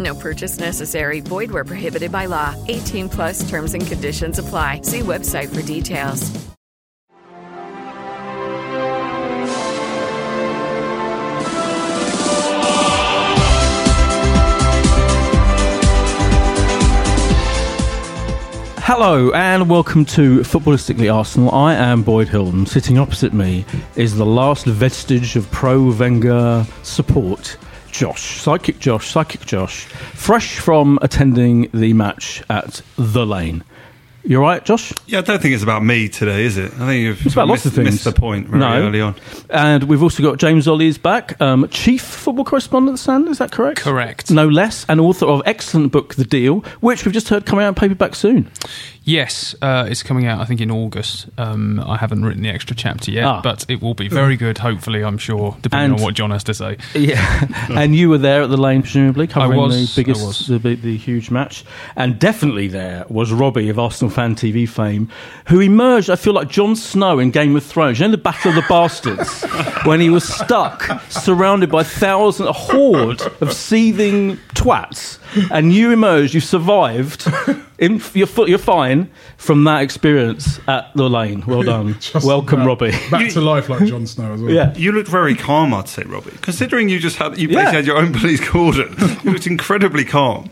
No purchase necessary. Void where prohibited by law. 18 plus terms and conditions apply. See website for details. Hello and welcome to Footballistically Arsenal. I am Boyd Hilton. Sitting opposite me is the last vestige of pro Wenger support, Josh. Psychic Josh, Psychic Josh, fresh from attending the match at The Lane. You're right, Josh? Yeah, I don't think it's about me today, is it? I think you've It's about lots missed, of things. missed the point very No. early on. And we've also got James Olley's back, um, chief football correspondent at the Stand, is that correct? Correct. No less, and author of excellent book, The Deal, which we've just heard coming out in paperback soon. Yes, uh, it's coming out, I think, in August. Um, I haven't written the extra chapter yet, Ah. but it will be very good, hopefully, I'm sure, depending And- on what John has to say. Yeah, and you were there at the lane, presumably, covering was, the biggest, the, the huge match. And definitely there was Robbie of Arsenal Fan TV fame, who emerged, I feel like Jon Snow in Game of Thrones. You know, the Battle of the Bastards, when he was stuck, surrounded by thousands, a horde of seething twats, and you emerged, you survived. In, you're, you're fine from that experience at the lane. Well done. Welcome, about Robbie. Back to life like Jon Snow as well. Yeah. You looked very calm, I'd say, Robbie. Considering you just had you Yeah. basically had your own police cordon, you looked incredibly calm.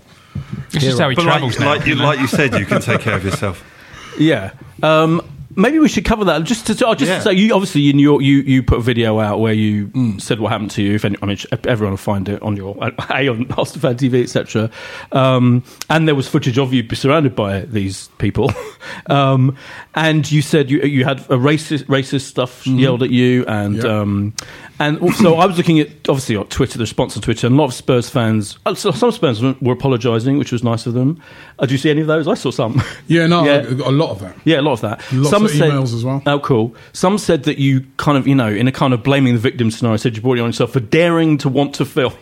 It's just how he But travels like, now. like you, like you said, you can take care of yourself. Yeah. Um, maybe we should cover that just to, to- just Yeah. to say you obviously in your you you put a video out where you said what happened to you. If any, I mean everyone will find it on your a on Arsenal Fan TV etc. Um, and there was footage of you surrounded by these people. um, and you said you you had a racist racist stuff yelled at you and. Yeah. Um, and also, I was looking at obviously on Twitter, the response on Twitter, and a lot of Spurs fans. oh, Some Spurs were apologising, which was nice of them. Uh, do you see any of those? I saw some. Yeah, no, Yeah. A lot of that. Yeah, a lot of that. Lots Some of said, emails as well. Oh, cool. Some said that you kind of, you know, in a kind of blaming the victim scenario, said you brought it on yourself for daring to want to film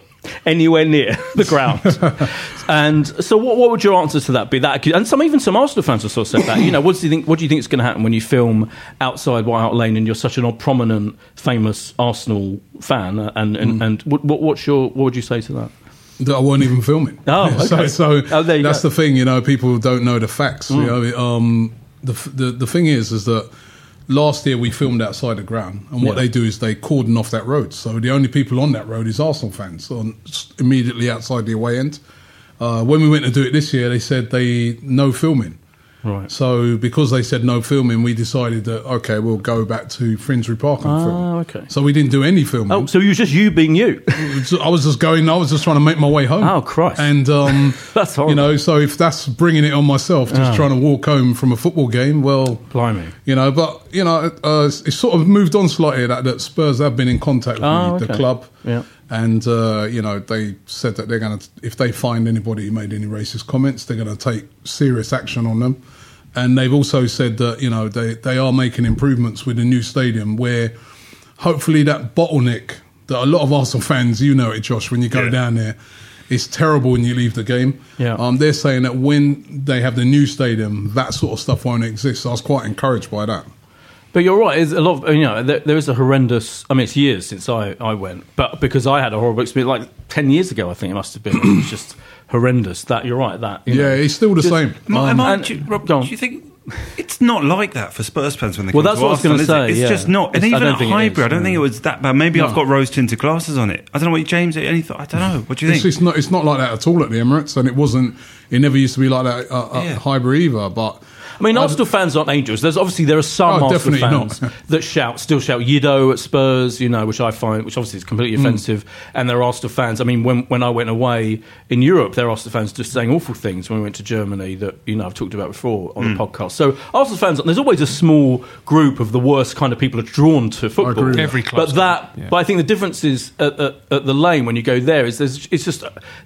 anywhere near the ground. and so, what, what would your answer to that be? That and some even some Arsenal fans have sort of said that. You know, what do you think? What do you think is going to happen when you film outside White Hart Lane and you're such an prominent, famous Arsenal fan? And and, and what, what, what's your what would you say to that? that I won't even film it. Oh, okay. so Oh, there you that's go. Mm. the thing. You know, people don't know the facts. You know, um, the, the the thing is, is that last year we filmed outside the ground, and what Yeah. they do is they cordon off that road. So the only people on that road is Arsenal fans, on immediately outside the away end. Uh, when we went to do it this year, they said they no filming. Right. So because they said no filming, we decided that okay, we'll go back to Finsbury Park and film. Oh, okay. So we didn't do any filming. Oh, so it was just you being you. I was just going. I was just trying to make my way home. Oh, Christ. And um, That's horrible. You know, so if that's bringing it on myself, just Oh. trying to walk home from a football game, well, Blimey. you know. But you know, uh, it's, it's sort of moved on slightly that, that Spurs have been in contact with Oh, the okay. club. Yeah. And uh, you know, they said that they're going to, if they find anybody who made any racist comments, they're going to take serious action on them. And they've also said that you know they they are making improvements with the new stadium where hopefully that bottleneck that a lot of Arsenal fans, you know it, Josh, when you go Yeah. down there, it's terrible when you leave the game. Yeah. Um, they're saying that when they have the new stadium, that sort of stuff won't exist. So I was quite encouraged by that. But you're right. It's a lot. Of, you know, there, there is a horrendous. I mean, it's years since I, I went, but because I had a horrible experience, like ten years ago, I think it must have been. It was just horrendous. That you're right. That you Yeah, know, it's still the just- same. Am I- Um, am I- and- do, you, Rob, do you think it's not like that for Spurs fans when they come? Well, come that's to what I was gonna Arsenal, it? say, It's yeah. just not. And It's- even don't at think Highbury, is, I don't think it was that bad. Maybe I've got rose tinted glasses on it. I don't know what James. Any thought? I don't know. What do you It's, think? it's not. It's not like that at all at the Emirates, and it wasn't. It never used to be like that uh, at Yeah. Highbury either. But I mean, Arsenal fans aren't angels. There's obviously there are some Oh, Arsenal fans that shout, still shout Yido at Spurs, you know, which I find, which obviously is completely Mm. offensive. And there are Arsenal fans. I mean, when when I went away in Europe, there are Arsenal fans just saying awful things. When we went to Germany, that you know I've talked about before on Mm. the podcast. So Arsenal fans, there's always a small group of the worst kind of people are drawn to football. agree Every that. club's but that, yeah. but I think the difference is at, at, at the lane when you go there is there's it's just.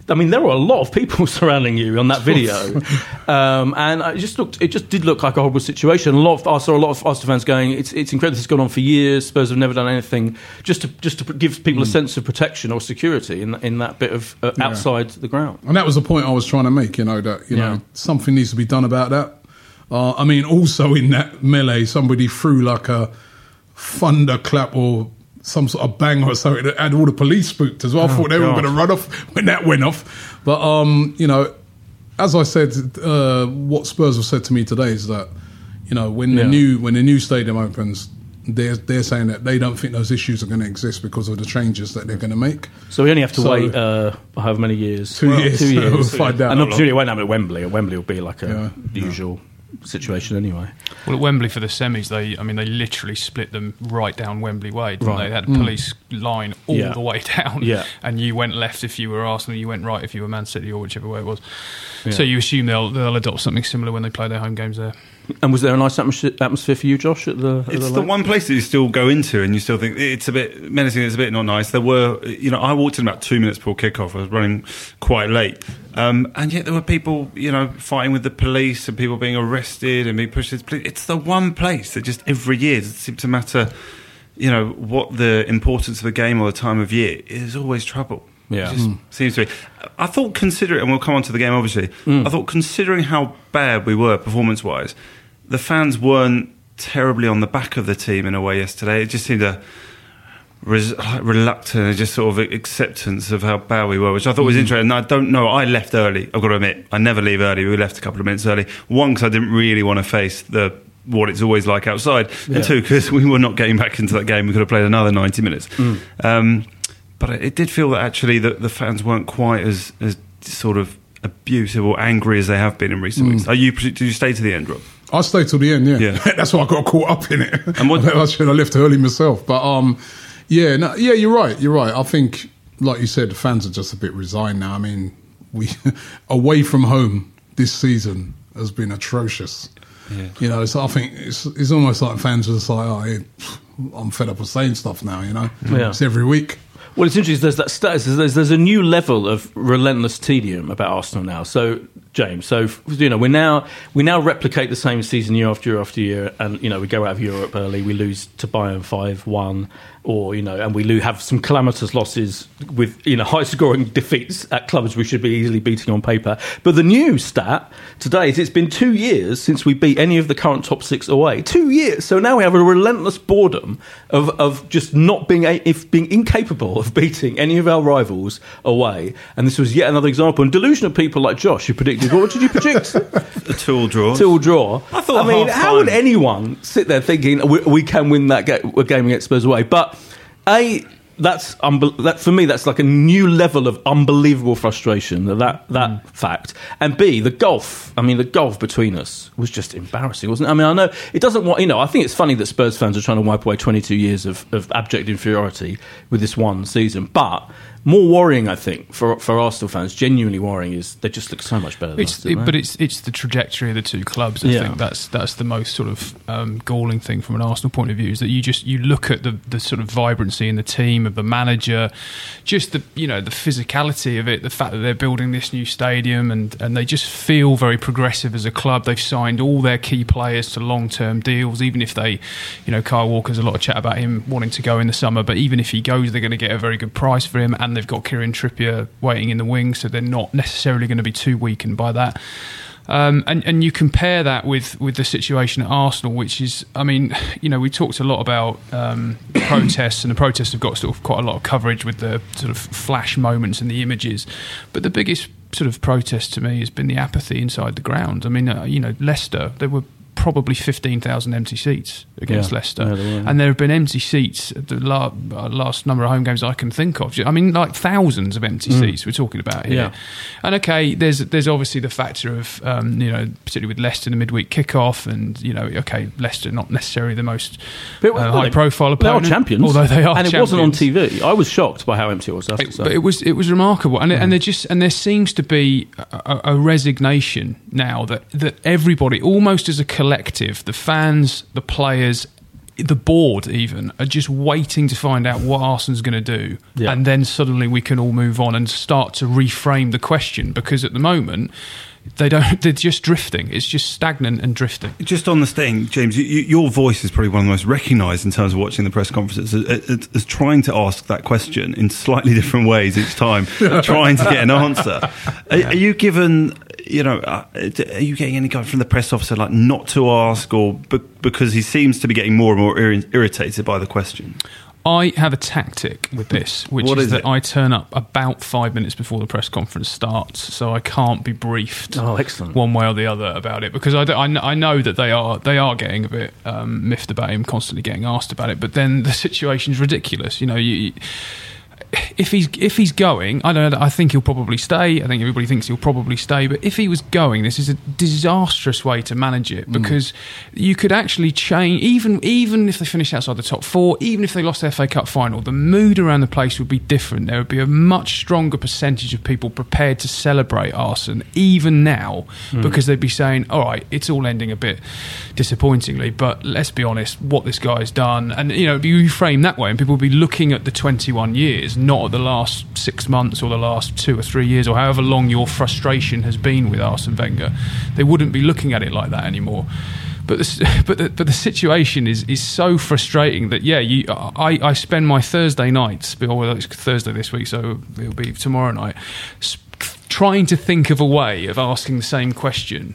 I mean, there were a lot of people surrounding you on that video, um, and it just looked. It just did look like a horrible situation. A lot of I saw a lot of Arsenal fans going. It's it's incredible. This has gone on for years. Spurs have never done anything just to just to give people a sense of protection or security in in that bit of uh, outside the ground. And that was the point I was trying to make, you know, that, you Yeah. know, something needs to be done about that. Uh, I mean, also in that melee, somebody threw like a thunderclap or some sort of bang or something that had all the police spooked as well. I thought they were God. going to run off when that went off. But, um, you know, as I said, uh, what Spurs have said to me today is that, you know, when the Yeah. new when the new stadium opens, they're they're saying that they don't think those issues are going to exist because of the changes that they're going to make. So we only have to So- wait uh, however many years. Two years. Two years. We'll find out. An opportunity won't happen at Wembley. At Wembley will be like a Yeah. the usual situation anyway. Well, at Wembley for the semis, they I mean they literally split them right down Wembley way. Didn't Right. They They had a police line all Yeah. the way down. Yeah. and you went left if you were Arsenal, you went right if you were Man City or whichever way it was. So you assume they'll they'll adopt something similar when they play their home games there. And was there a nice atmosphere, atmosphere for you, Josh? At the, at It's the the one place that you still go into and you still think it's a bit menacing, it's a bit not nice. There were, you know, I walked in about two minutes before kickoff. I was running quite late. Um, and yet there were people, you know, fighting with the police and people being arrested and being pushed to the police. It's the one place that just every year doesn't seem to matter, you know, what the importance of a game or the time of year is always trouble. Yeah. It hmm. seems to be. I thought, considering, and we'll come on to the game obviously, hmm. I thought, considering how bad we were performance wise, the fans weren't terribly on the back of the team in a way yesterday. It just seemed a res- reluctant just sort of acceptance of how bad we were, which I thought was hmm. interesting. And I don't know, I left early, I've got to admit. I never leave early. We left a couple of minutes early. One, because I didn't really want to face the what it's always like outside, and two, because we were not getting back into that game. We could have played another 90 minutes. Um, but it did feel that actually the, the fans weren't quite as, as sort of abusive or angry as they have been in recent weeks. Are you? Did you stay to the end, Rob? I stayed till the end, yeah. Yeah. That's why I got caught up in it. And what- I should have left early myself. But um, yeah, no, yeah, you're right. You're right. I think, like you said, the fans are just a bit resigned now. I mean, we away from home this season has been atrocious. You know, so I think it's it's almost like fans are just like, oh, I'm fed up of saying stuff now. You know, Yeah. it's every week. Well, it's interesting. There's that status. There's, there's a new level of relentless tedium about Arsenal now. So, James, so you know, we now we now replicate the same season year after year after year, and you know, we go out of Europe early. We lose to Bayern five one, or you know, and we have some calamitous losses with you know high scoring defeats at clubs we should be easily beating on paper. But the new stat today is it's been two years since we beat any of the current top six away. Two years. So now we have a relentless boredom of of just not being a, if being incapable of beating any of our rivals away. And this was yet another example. And delusional people like Josh who predicted. What did you predict? A two-all draw. Two draw. I thought I mean, half how would anyone sit there thinking we, we can win that ga- game against Spurs away? But a that's unbe- that for me that's like a new level of unbelievable frustration that that Mm. fact and b the golf i mean the golf between us was just embarrassing wasn't it i mean i know it doesn't want you know i think it's funny that spurs fans are trying to wipe away 22 years of, of abject inferiority with this one season but more worrying i think for for arsenal fans genuinely worrying is they just look so much better than It's, it, but it's it's the trajectory of the two clubs. I Yeah. think that's that's the most sort of um, galling thing from an Arsenal point of view is that you just you look at the the sort of vibrancy in the team of the manager, just the you know the physicality of it, the fact that they're building this new stadium and and they just feel very progressive as a club. They've signed all their key players to long term deals, even if they, you know, Kyle Walker's a lot of chat about him wanting to go in the summer, but even if he goes, they're going to get a very good price for him, and and they've got Kieran Trippier waiting in the wings, so they're not necessarily going to be too weakened by that. Um, and, and you compare that with, with the situation at Arsenal, which is, I mean, you know, we talked a lot about um, protests, and the protests have got sort of quite a lot of coverage with the sort of flash moments and the images. But the biggest sort of protest to me has been the apathy inside the ground. I mean, uh, you know, Leicester, they were probably 15,000 empty seats against Yeah. Leicester. Yeah, were. and there have been empty seats at the la- uh, last number of home games I can think of. I mean, like thousands of empty seats we're talking about here. Yeah. And okay, there's there's obviously the factor of um, you know particularly with Leicester in the midweek kickoff, and you know okay Leicester not necessarily the most uh, well, high profile They are champions, although they are and it wasn't on. TV. I was shocked by how empty it was. I have to It- but it was it was remarkable, and and there just and there seems to be a, a resignation now that that everybody, almost as a collective, the fans, the players, the board, even are just waiting to find out what Arsenal's going to do, Yeah. and then suddenly we can all move on and start to reframe the question because at the moment. They don't. They're just drifting. It's just stagnant and drifting. Just on this thing, James, you, you, your voice is probably one of the most recognised in terms of watching the press conferences as, as, as trying to ask that question in slightly different ways each time, trying to get an answer. Are, are you given, you know, uh, are you getting any guide from the press officer like not to ask, or be, because he seems to be getting more and more ir- irritated by the question? I have a tactic with this, which is, is that? I turn up about five minutes before the press conference starts, so I can't be briefed Oh, excellent. one way or the other about it because I, I, I know that they are they are getting a bit um, miffed about him, constantly getting asked about it. But then the situation's ridiculous. You know, you, you- if he's if he's going, I don't know. I think he'll probably stay. I think everybody thinks he'll probably stay. But if he was going, this is a disastrous way to manage it mm. because you could actually change even even if they finish outside the top four, even if they lost their FA Cup final, the mood around the place would be different. There would be a much stronger percentage of people prepared to celebrate Arsenal even now mm. because they'd be saying, "All right, it's all ending a bit disappointingly, but let's be honest, what this guy's done." And you know, you frame that way, and people would be looking at the 21 years, not at the last six months or the last two or three years, or however long your frustration has been with Arsene Wenger. They wouldn't be looking at it like that anymore. But the, but the, but the situation is, is so frustrating that yeah you I, I spend my Thursday nights well it's Thursday this week so it'll be tomorrow night trying to think of a way of asking the same question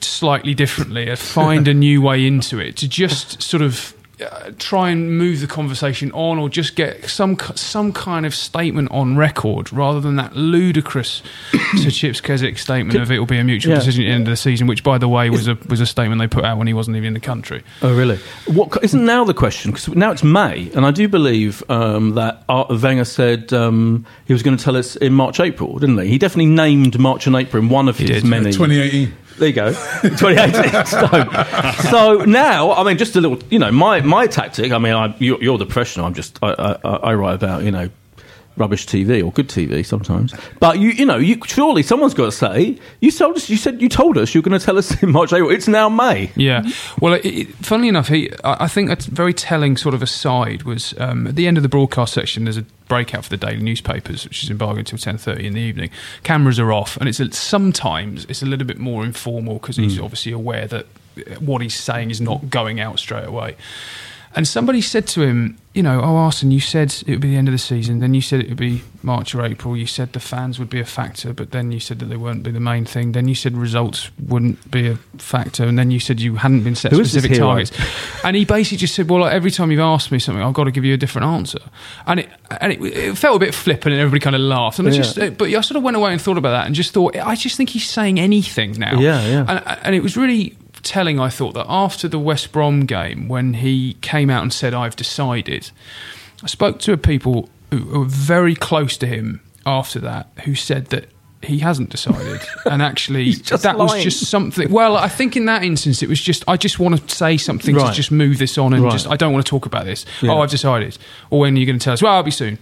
slightly differently find a new way into it to just sort of uh, try and move the conversation on or just get some some kind of statement on record rather than that ludicrous Sir Chips Keswick statement of it will be a mutual Yeah. decision at the end of the season which by the way was a was a statement they put out when he wasn't even in the country Oh, really? What isn't now the question? Because now it's May, and I do believe um, that Arsene Wenger said um, he was going to tell us in March, April, didn't he? He definitely named March and April in one of his did. many. 2018. There you go, 2018. so, now, I mean, just a little, you know, my my tactic. I mean, I, you're, you're the professional. I'm just, I, I, I write about, you know. Rubbish TV or good TV sometimes, but you you know you surely someone's got to say you told us you said you told us you're going to tell us in March April it's now May Yeah. Well, it, it, funnily enough, he, I I think a very telling sort of aside was um, at the end of the broadcast section. There's a breakout for the daily newspapers, which is embargoed until ten thirty in the evening. Cameras are off, and it's a, sometimes it's a little bit more informal because he's obviously aware that uh, what he's saying is not going out straight away. And somebody said to him, you know, oh, Arsene, you said it would be the end of the season. Then you said it would be March or April. You said the fans would be a factor, but then you said that they wouldn't be the main thing. Then you said results wouldn't be a factor. And then you said you hadn't been set Who specific targets. And he basically just said, well, like, every time you've asked me something, I've got to give you a different answer. And it, and it, it felt a bit flippant and everybody kind of laughed. And I Yeah. just, but I sort of went away and thought about that and just thought, I just think he's saying anything now. Yeah, yeah. And, and it was really telling, I thought, that after the West Brom game, when he came out and said, I've decided, I spoke to people who were very close to him after that who said that he hasn't decided. and actually, that was just something. Well, I think in that instance, it was just, I just want to say something Right. to just move this on and Right. just, I don't want to talk about this. Yeah. Oh, I've decided. Or when are you going to tell us? Well, I'll be soon.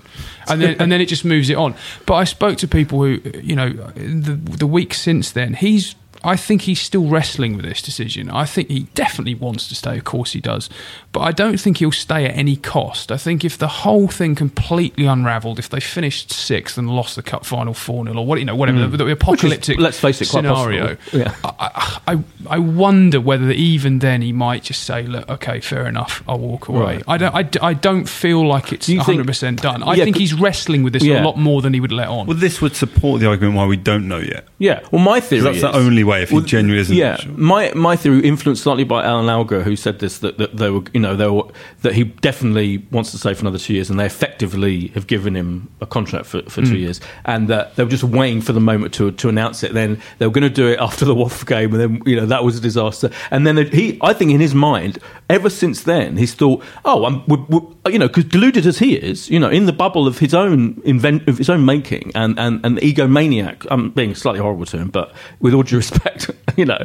And then, and then it just moves it on. But I spoke to people who, you know, the, the week since then, he's I think he's still wrestling with this decision. I think he definitely wants to stay. Of course, he does. But I don't think he'll stay at any cost. I think if the whole thing completely unravelled, if they finished sixth and lost the cup final four 0 or what you know, whatever the, the apocalyptic Hmm. let's face it, scenario. Yeah. I, I, I wonder whether even then he might just say, "Look, okay, fair enough, I'll walk away." Right. I don't. I, d- I don't feel like it's Do hundred percent done. I Yeah, think he's wrestling with this Yeah. a lot more than he would let on. Well, this would support the argument why we don't know yet. Yeah. Well, my theory That's the is- only way if he genuinely isn't Yeah. sure. My my theory, influenced slightly by Alan Alger, who said this that, that they were, you know, they were, that he definitely wants to stay for another two years, and they effectively have given him a contract for, for Hmm. two years, and that they were just waiting for the moment to to announce it. Then they were going to do it after the Wolf game, and then you know that was a disaster. And then he, I think, in his mind, ever since then, he's thought, oh, I'm, we we you know, because deluded as he is, you know, in the bubble of his own invent of his own making, and and and egomaniac. I'm being slightly horrible to him, but with all due respect, you know.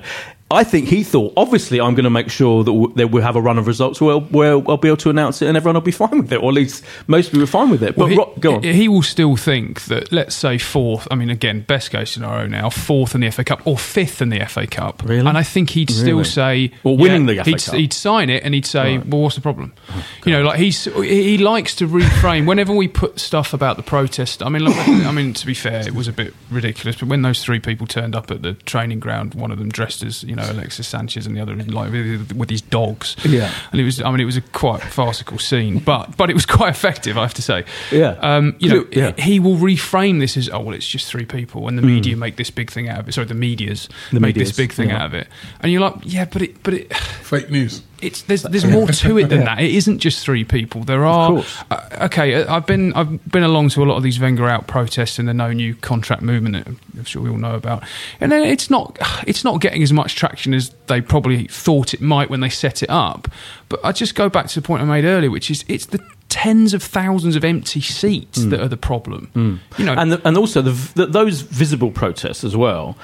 I think he thought, obviously, I'm going to make sure that, w- that we'll have a run of results where, where I'll be able to announce it and everyone will be fine with it, or at least most people are fine with it. But Well, he, go on. he- will still think that, let's say, fourth. I mean, again, best case scenario now, fourth in the FA Cup or fifth in the FA Cup. Really? And I think he'd still say, Or winning the FA he'd, Cup. He'd sign it and he'd say, Right. well, what's the problem? Oh, you know, like he's he he likes to reframe. Whenever we put stuff about the protest, I mean, like, I mean, to be fair, it was a bit ridiculous. But when those three people turned up at the training ground, one of them dressed as you know Alexis Sanchez and the other like with, with his dogs, Yeah. and it was, I mean, it was a quite farcical scene, but but it was quite effective, I have to say. Yeah. Um, you know, Yeah. he will reframe this as, oh, well, it's just three people, and the media make this big thing out of it. Sorry, the media's. The make medias, this big thing yeah. out of it, and you're like, yeah, but it, but it, Fake news. It's there's there's more to it than that. It isn't just three people. There are uh, okay. uh, I've been I've been along to a lot of these Wenger out protests and the no new contract movement that I'm sure we all know about, and then it's not it's not getting as much traction as they probably thought it might when they set it up. But I just go back to the point I made earlier, which is it's the tens of thousands of empty seats hmm. that are the problem. Hmm. You know, and the, and also the, the, those visible protests as well,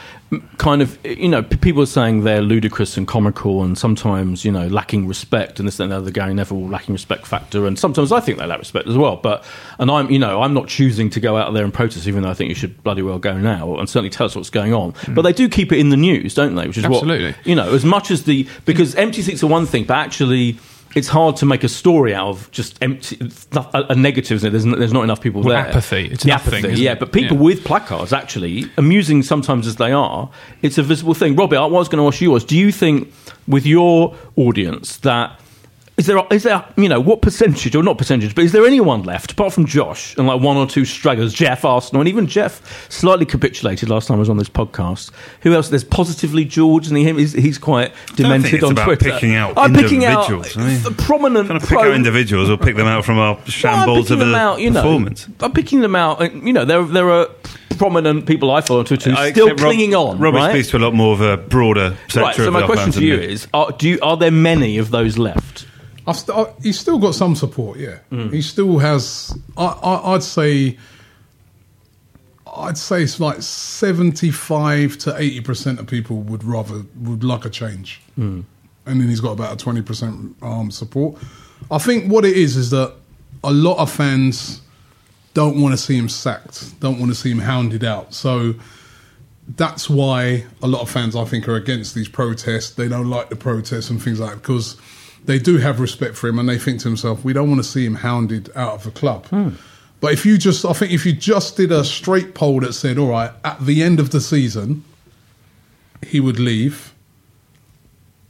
kind of you know p- people are saying they're ludicrous and comical and sometimes you know lacking respect and this and the other Gary Neville lacking respect factor and sometimes I think they lack respect as well. But and I'm you know I'm not choosing to go out there and protest even though I think you should bloody well go now and certainly tell us what's going on. Hmm. But they do keep it in the news, don't they? Which is Absolutely. what you know as much as the because empty seats are one thing, but actually. It's hard to make a story out of just empty, a, a negative. There's, n- there's not enough people Well, there. apathy. It's The nothing, apathy, yeah. it? But people Yeah. with placards, actually, amusing sometimes as they are, it's a visible thing. Robbie, I was going to ask you was: Do you think, with your audience, that is there is there you know what percentage or not percentage, but is there anyone left apart from Josh and like one or two stragglers, Jeff Arsenal, and even Jeff slightly capitulated last time I was on this podcast. Who else? There's positively George, and he, he's, he's quite demented on Twitter. picking out I'm picking out individuals, I mean, prominent Trying to pick pro- out individuals or pick them out from our well, shambles picking of a out, you know, performance. I'm picking them out. and, You know, there there are prominent people I follow on Twitter who still Rob- clinging on. Robbie right? speaks to a lot more of a broader sector Right. So of my question to you is: are, do you, are there many of those left? I've st- I, he's still got some support, yeah. He still has. I, I, I'd say. I'd say it's like seventy-five to eighty percent of people would rather would like a change, and then he's got about a twenty percent um, support. I think what it is is that a lot of fans don't want to see him sacked, don't want to see him hounded out. So that's why a lot of fans, I think, are against these protests. They don't like the protests and things like that because they do have respect for him and they think to themselves, we don't want to see him hounded out of the club. Hmm. But if you just, I think if you just did a straight poll that said, all right, at the end of the season, he would leave.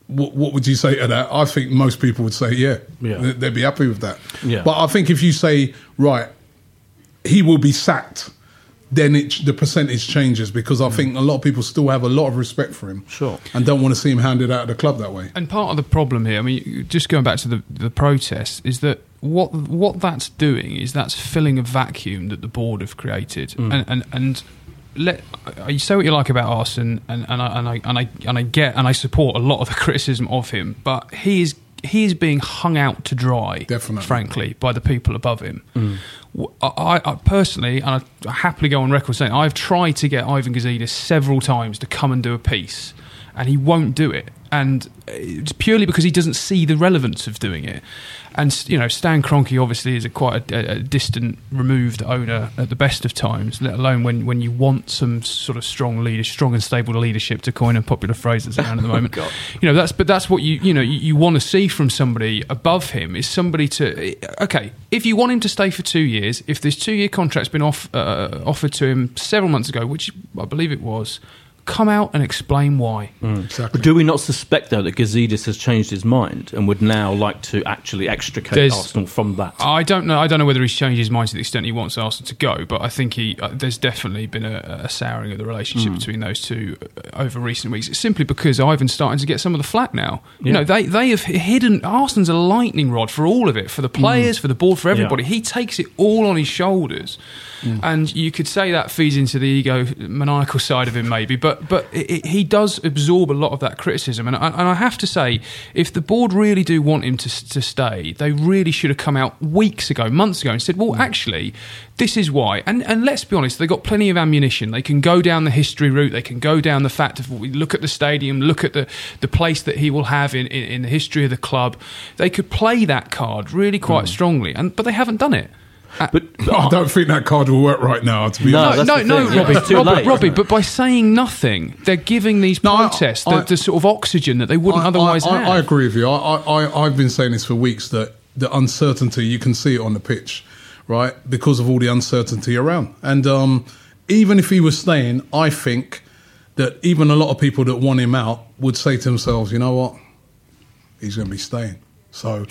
What, what would you say to that? I think most people would say, yeah, Yeah. They- they'd be happy with that. Yeah. But I think if you say, right, he will be sacked, then it, the percentage changes because I mm. think a lot of people still have a lot of respect for him. Sure. And don't want to see him handed out of the club that way. And part of the problem here, I mean, just going back to the the protest, is that what what that's doing is that's filling a vacuum that the board have created, mm. and and and. Let you say what you like about Arsene, and, and, I, and I and I and I get and I support a lot of the criticism of him, but he is he is being hung out to dry, Definitely. frankly, by the people above him. Mm. W- I, I personally, and I happily go on record saying, I've tried to get Ivan Gazidis several times to come and do a piece, and he won't do it. and uh, it's purely because he doesn't see the relevance of doing it. And you know, Stan Kroenke obviously is a quite a, a distant, removed owner at the best of times. Let alone when, when you want some sort of strong leader, strong and stable leadership, to coin a popular phrase that's around at the oh, moment. you know, that's but that's what you you know you, you want to see from somebody above him is somebody to eh, okay. If you want him to stay for two years, if this two year contract's been off, uh, uh, offered to him several months ago, which I believe it was, come out and explain why. Exactly. But do we not suspect, though, that Gazidis has changed his mind and would now like to actually extricate There's- Arsenal from that? I don't know. I don't know whether he's changed his mind to the extent he wants Arsenal to go, but I think he. Uh, there's definitely been a, a souring of the relationship between those two uh, over recent weeks. It's simply because Ivan's starting to get some of the flack now. You know, they they have hidden Arsenal's a lightning rod for all of it, for the players, for the board, for everybody. He takes it all on his shoulders, Mm. and you could say that feeds into the ego maniacal side of him, maybe. But but it, it, he does absorb a lot of that criticism, and I, and I have to say, if the board really do want him to to stay, they really should have come out weeks ago, months ago, and said, well, mm. actually, this is why. And and let's be honest, they've got plenty of ammunition. They can go down the history route. They can go down the fact of we look at the stadium, look at the the place that he will have in, in, in the history of the club. They could play that card really quite mm. strongly, and but they haven't done it. But I don't think that card will work right now. To be No, honest, that's no, no, thing. Robbie, too Robbie, late, Robbie, but by saying nothing, they're giving these No, protests I- the, the sort of oxygen that they wouldn't I- otherwise I, have. I, I agree with you. I, I, I, I've been saying this for weeks that the uncertainty, you can see it on the pitch, right? Because of all the uncertainty around. And um, even if he was staying, I think that even a lot of people that want him out would say to themselves, you know what? He's going to be staying. So,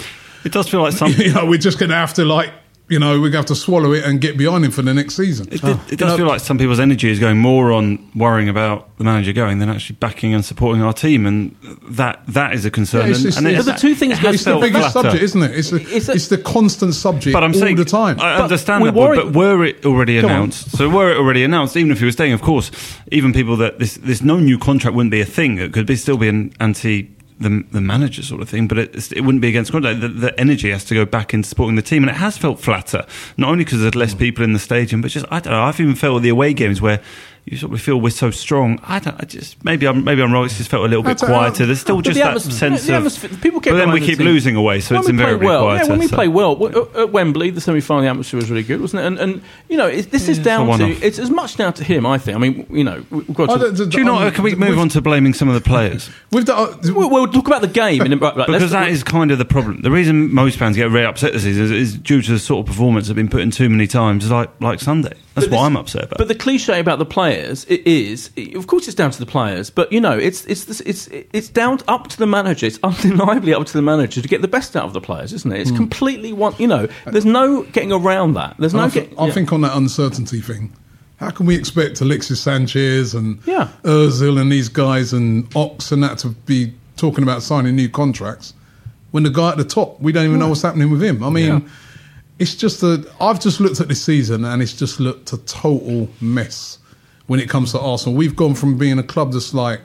It does feel like something. you know, we're just going to have to, like, you know, we're going to have to swallow it and get behind him for the next season. It, did- it does feel like some people's energy is going more on worrying about the manager going than actually backing and supporting our team, and that that is a concern. Yeah, it's and, just- and But it's- the two things it go has It's the biggest flatter. subject, isn't it? It's, the, It's it's, the constant subject But I'm all saying the time. I understand we that, but, but were it already announced? So were it already announced, even if he was staying, of course, even people that this this no new contract wouldn't be a thing. It could be still be an anti. The, the manager sort of thing, but it, it wouldn't be against. The, the energy has to go back into supporting the team, and it has felt flatter. Not only because there's Mm. less people in the stadium, but just I don't know. I've even felt the away games where you sort of feel we're so strong. I don't. I just maybe I'm maybe I'm wrong. It's just felt a little bit quieter. There's still just the that sense the of atmosphere- people get But then we behind the keep team. losing away, so when it's we play invariably well, quieter. yeah, when we so- play well at- at Wembley, the semi-final, the atmosphere was really good, wasn't it? And, and you know, it, this is down to one-off. it's as much down to him. I think. I mean, you know, we've got to. don't- don't- Do you not? um, Can we move on to blaming some of the players? With the, uh, We'll, we'll talk about the game in a, right, right, Because that is kind of the problem. The reason most fans get really upset this season is, is due to the sort of performance they've been put in too many times, like like Sunday. That's But what I'm upset about. But the cliche about the players it is, of course, it's down to the players. But you know, it's it's this- it's it's down up to the manager. It's undeniably up to the manager to get the best out of the players, isn't it? It's hmm. completely one. You know, uh, there's no getting around that. There's no. I, Get, I yeah. think on that uncertainty thing, how can we expect Alexis Sanchez and Yeah. Ozil and these guys and Ox and that to be talking about signing new contracts when the guy at the top, we don't even know hmm. what's happening with him? I mean, Yeah. it's just a. I've just looked at this season and it's just looked a total mess when it comes to Arsenal. We've gone from being a club that's like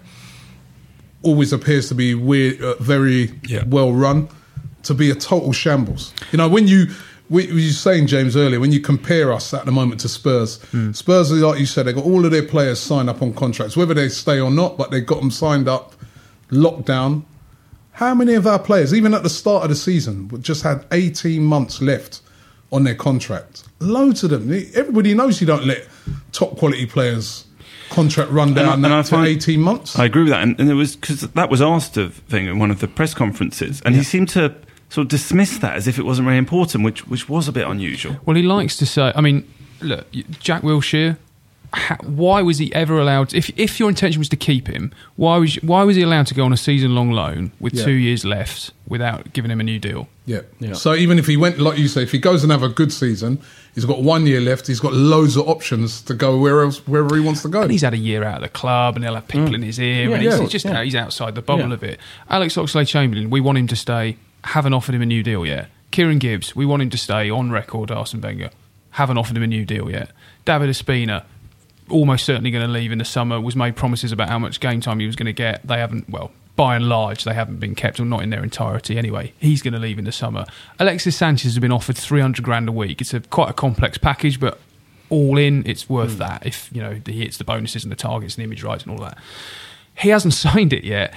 always appears to be weird, uh, very Yeah. well run, to be a total shambles. You know, when you we, we were saying James earlier, when you compare us at the moment to Spurs, Spurs, are, like you said, they got all of their players signed up on contracts, whether they stay or not, but they got them signed up, locked down. How many of our players, even at the start of the season, just had 18 months left on their contract? Loads of them. Everybody knows you don't let top quality players contract run And I- down and I that to find- 18 months. I agree with that, and, and it was because that was asked of thing in one of the press conferences, and he seemed to sort of dismiss that as if it wasn't very important, which which was a bit unusual. Well, he likes to say. I mean, look, Jack Wilshere. Ha, why was he ever allowed? If if your intention was to keep him, why was why was he allowed to go on a season long loan with Yeah. two years left without giving him a new deal? Yeah. Yeah. So even if he went, like you say, if he goes and have a good season, he's got one year left. He's got loads of options to go where else, wherever he wants to go. And he's had a year out of the club, and he'll have people mm. in his ear, Yeah, and he's, yeah, he's just yeah. he's outside the bubble Yeah. of it. Alex Oxlade-Chamberlain, we want him to stay. Haven't offered him a new deal yet. Kieran Gibbs, we want him to stay on record. Arsene Wenger, haven't offered him a new deal yet. David Ospina, almost certainly going to leave in the summer. Was made promises about how much game time he was going to get. They haven't. Well, by and large, they haven't been kept, or not in their entirety. Anyway, he's going to leave in the summer. Alexis Sanchez has been offered three hundred grand a week. It's a quite a complex package, but all in, it's worth hmm. that. If you know he hits the bonuses and the targets and the image rights and all that. He hasn't signed it yet.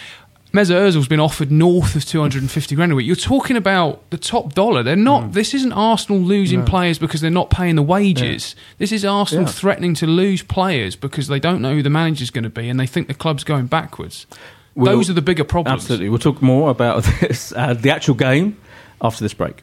Mesut Ozil's been offered north of 250 grand a week. You're talking about the top dollar. They're not. Mm. This isn't Arsenal losing players because they're not paying the wages. This is Arsenal Yeah. threatening to lose players because they don't know who the manager's going to be and they think the club's going backwards. We'll- Those are the bigger problems. Absolutely. We'll talk more about this, uh, the actual game, after this break.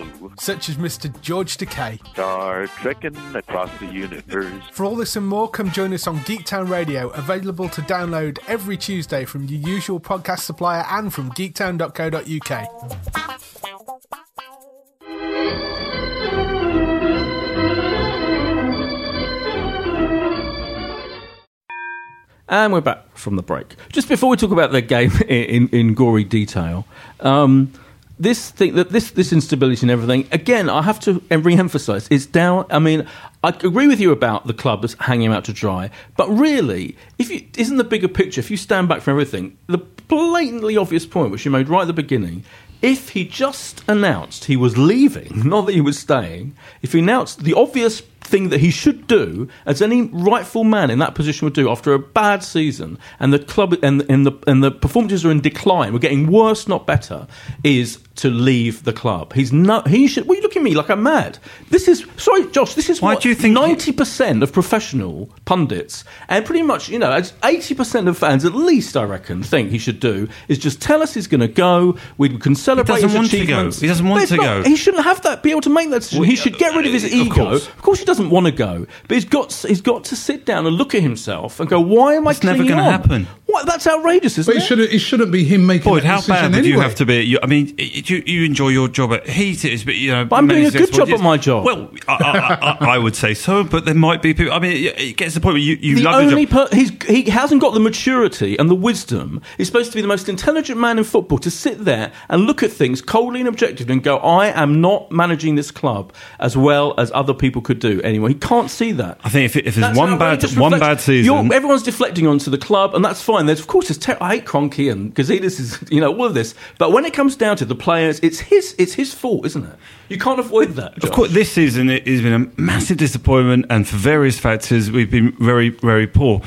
Such as Mr. George Takei. Star trekking across the universe. For all this and more, come join us on Geektown Radio, available to download every Tuesday from your usual podcast supplier and from geektown.co.uk. And we're back from the break. Just before we talk about the game in, in, in gory detail, um, this thing that this this instability and everything. Again, I have to re-emphasize. It's down. I mean, I agree with you about the club that's hanging out to dry, but really, if you isn't the bigger picture, if you stand back from everything, the blatantly obvious point which you made right at the beginning. If he just announced he was leaving, not that he was staying, if he announced the obvious thing that he should do, as any rightful man in that position would do after a bad season, and the club and, and the and the performances are in decline, we're getting worse, not better, is to leave the club. He's not. He should. Well, you look at me like I'm mad. This is sorry, Josh. This is Why what do you think ninety percent of professional pundits and pretty much you know eighty percent of fans, at least I reckon, think he should do is just tell us he's going to go. We can celebrate he doesn't his want to go. He doesn't want to not- go. He shouldn't have that. Be able to make that decision. Well, he should get rid of his uh, of ego. course. Of course, he doesn't want to go, but he's got he's got to sit down and look at himself and go, "Why am I?" It's never gonna happen. What? That's outrageous, isn't But it it? shouldn't, it shouldn't be him making Boyd, that how decision bad would you have to be? You, I mean, you, you enjoy your job at Heat, it is, but you know. But I'm many doing a good job at my job. Well, I, I, I, I would say so, but there might be people. I mean, it it gets to the point where you, you the love only your job. per- he's, he hasn't got the maturity and the wisdom. He's supposed to be the most intelligent man in football to sit there and look at things coldly and objectively and go, "I am not managing this club as well as other people could do." Anyway, he can't see that. I think if, if there's That's one bad outrageous one reflection. bad season, You're- everyone's deflecting onto the club, and that's fine. There's, of course, there's ter- I hate Kroenke and Gazidis is, you know, all of this. But when it comes down to the players, it's his, it's his fault, isn't it? You can't avoid that. Of course, this season it has been a massive disappointment, and for various factors, we've been very, very poor.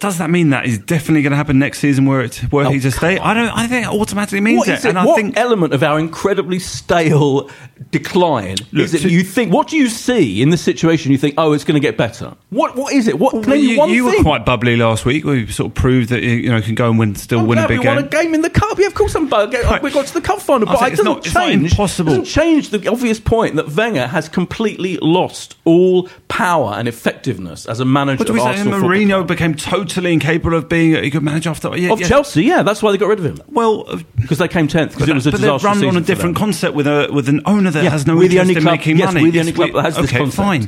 Does that mean that is definitely going to happen next season, where it, where Oh, he's a stay? I don't. I think it automatically means What it, it? and I think element of our incredibly stale decline Look, is it? to- you think? What do you see in this situation? You think, oh, it's going to get better. What? What is it? What? Well, you, you were quite bubbly last week. We sort of proved that you you know can go and win, still I'm win a big we game. won a game in the cup. Yeah, of course I'm bug. Right. Uh, we got to the cup final, but it it's doesn't not- it's not change. impossible. Doesn't change the obvious point that Wenger has completely lost all power and effectiveness as a manager What do of we say? Arsenal. Mourinho became totally incapable of being a good manager after yeah, of yeah. Chelsea. Yeah, that's why they got rid of him Well, uh, because they came tenth because but, it was a but they've disaster run on a different concept with a with an owner that Yeah, has no we're the interest only in club- making yes, money. we're the only club that has this okay, concept. fine.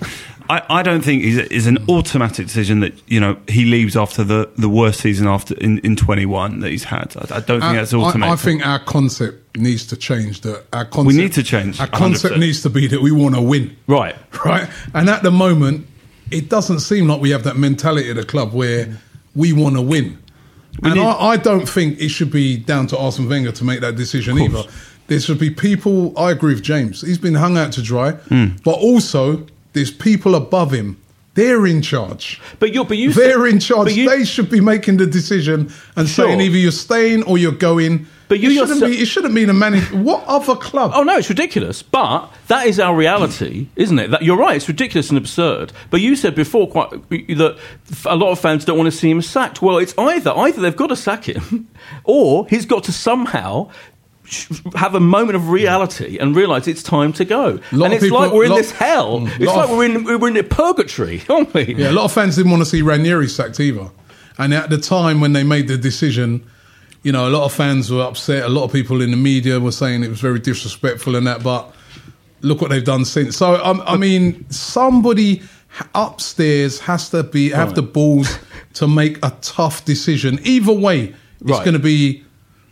I, I don't think he's, it's an automatic decision that you know he leaves after the, the worst season after in, in 21 that he's had. I, I don't think Uh, that's I- automatic. I, think our concept needs to change. That our concept, we need to change, Our concept 100%. needs to be that we want to win, Right. right? And at the moment, it doesn't seem like we have that mentality at the club where we want to win. and need- I, I don't think it should be down to Arsene Wenger to make that decision either. There should be people. I agree with James. He's been hung out to dry, Hmm. but also there's people above him. They're in charge. But you, but you, They're in charge. You, they should be making the decision and Sure. saying either you're staying or you're going. But you it shouldn't yourself- be. It shouldn't be the manager. What other club? Oh no, it's ridiculous. But that is our reality, isn't it? That you're right. It's ridiculous and absurd. But you said before quite that a lot of fans don't want to see him sacked. Well, it's either either they've got to sack him, or he's got to somehow have a moment of reality and realise it's time to go. And it's people- like we're in lot- this hell. Mm, It's like of- we're in we're in a purgatory, aren't we? Yeah, a lot of fans didn't want to see Ranieri sacked either. And at the time when they made the decision, you know, a lot of fans were upset. A lot of people in the media were saying it was very disrespectful and that. But look what they've done since. So um, I mean, somebody upstairs has to be have the balls to make a tough decision. Either way, it's Right. going to be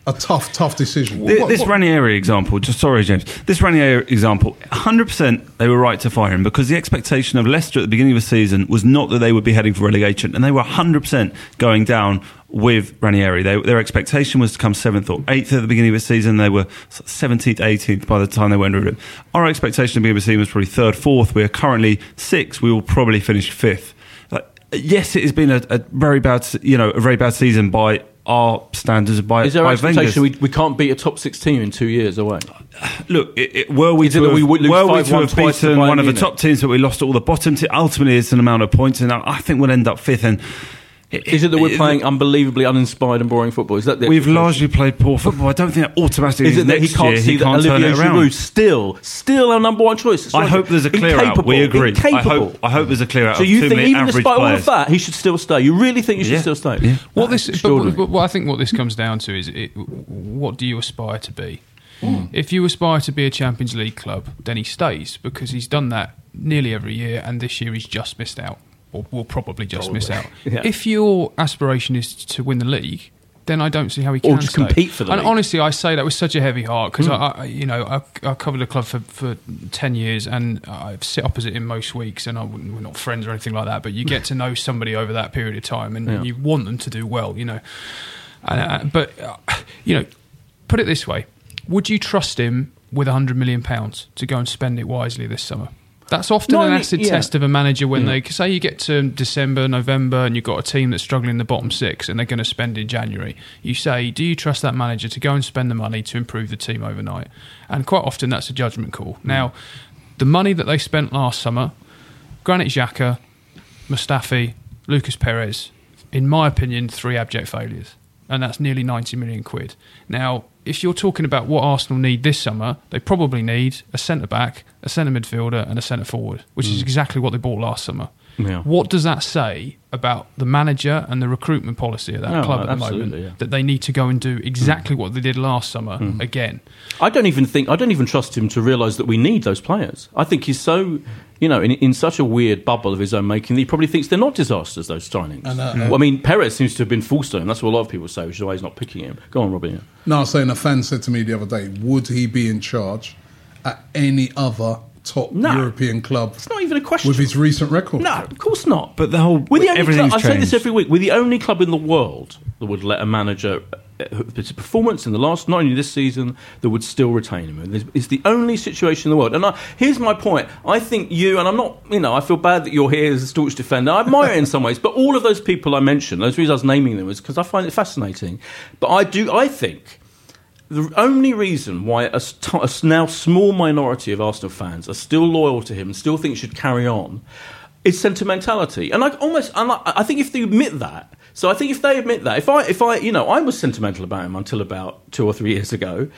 a tough, tough decision. Th- this Ranieri example, just sorry, James. This Ranieri example, 100% they were right to fire him because the expectation of Leicester at the beginning of the season was not that they would be heading for relegation, and they were 100% going down with Ranieri. They, their expectation was to come seventh or eighth at the beginning of the season. They were 17th, 18th by the time they went of him. Our expectation of the season was probably third, fourth. We are currently sixth. We will probably finish fifth. Yes, it has been a, a very bad, you know, a very bad season by our standards. By Is there by expectation we, we can't beat a top six team in two years away? Look, it, it, were we Is to have, we were we 5-1 to have beaten one of the top teams, but we lost all the bottom teams? Ultimately, it's an amount of points, and I I think we'll end up fifth. And Is it that we're playing unbelievably uninspired and boring football? Is that the We've largely played poor football. I don't think that automatically Is it that he can't year see he that can't turn Olivier it. Giroud still, still our number one choice? I hope there's a clear out. We agree. I hope, I hope there's a clear out so of you too think, many even average despite all of players. that, he should still stay? You really think he should Yeah. still stay? Yeah. What this, but, extraordinary. but what I think what this comes down to is, it, what do you aspire to be? Hmm. If you aspire to be a Champions League club, then he stays because he's done that nearly every year, and this year he's just missed out, or will probably just miss out. Yeah. If your aspiration is to win the league, then I don't see how he can Or just stay. compete for the And league. Honestly, I say that with such a heavy heart because I, I, you know, I, I covered the club for, for ten years, and I've sit opposite him most weeks, and I, we're not friends or anything like that. But you get to know somebody over that period of time, and Yeah. you want them to do well, you know. And, uh, but uh, you know, put it this way: Would you trust him with a hundred million pounds to go and spend it wisely this summer? That's often No, an acid yeah. test of a manager when Yeah. they say you get to December, November, and you've got a team that's struggling in the bottom six, and they're going to spend in January. You say, do you trust that manager to go and spend the money to improve the team overnight? And quite often, that's a judgment call. Hmm. Now, the money that they spent last summer, Granit Xhaka, Mustafi, Lucas Perez, in my opinion, three abject failures. And that's nearly 90 million quid. Now, if you're talking about what Arsenal need this summer, they probably need a centre back, a centre midfielder, and a centre forward, which is mm. exactly what they bought last summer. Yeah. What does that say about the manager and the recruitment policy of that No, club at the moment? yeah. That they need to go and do mm. exactly what they did last summer mm. again. I don't even think I don't even trust him to realise that we need those players. I think he's so you know in, in such a weird bubble of his own making that he probably thinks they're not disasters. Those signings. I know. Well, I mean, Perez seems to have been forced on him. That's what a lot of people say, which is why he's not picking him. Go on, Robbie. No, I was saying a fan said to me the other day, would he be in charge at any other top No. European club It's not even a question. with his recent record? no, of course not. But the whole We're the only everything's club, I say this every week. We're the only club in the world that would let a manager, uh, his performance in the last, not only this season, that would still retain him. It's- It's the only situation in the world. And I, here's my point. I think you, and I'm not, you know, I feel bad that you're here as a staunch defender. I admire it in some ways, but all of those people I mentioned, those reasons I was naming them was because I find it fascinating. But I do, I think the only reason why a, now small minority of Arsenal fans are still loyal to him and still think he should carry on is sentimentality. And I almost, and I, I think if they admit that, so I think if they admit that, if I, if I, you know, I was sentimental about him until about two or three years ago.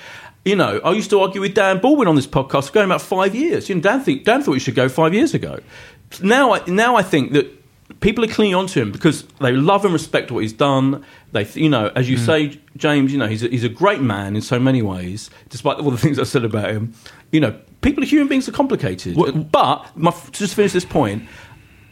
You know, I used to argue with Dan Baldwin on this podcast going about five years. You know, Dan, think, Dan thought he should go five years ago. Now, I, now I think that people are clinging on to him because they love and respect what he's done. They, you know, as you mm. say, James, you know, he's a, he's a great man in so many ways, despite all the things I said about him. You know, people, human beings are complicated. but my, to just finish this point,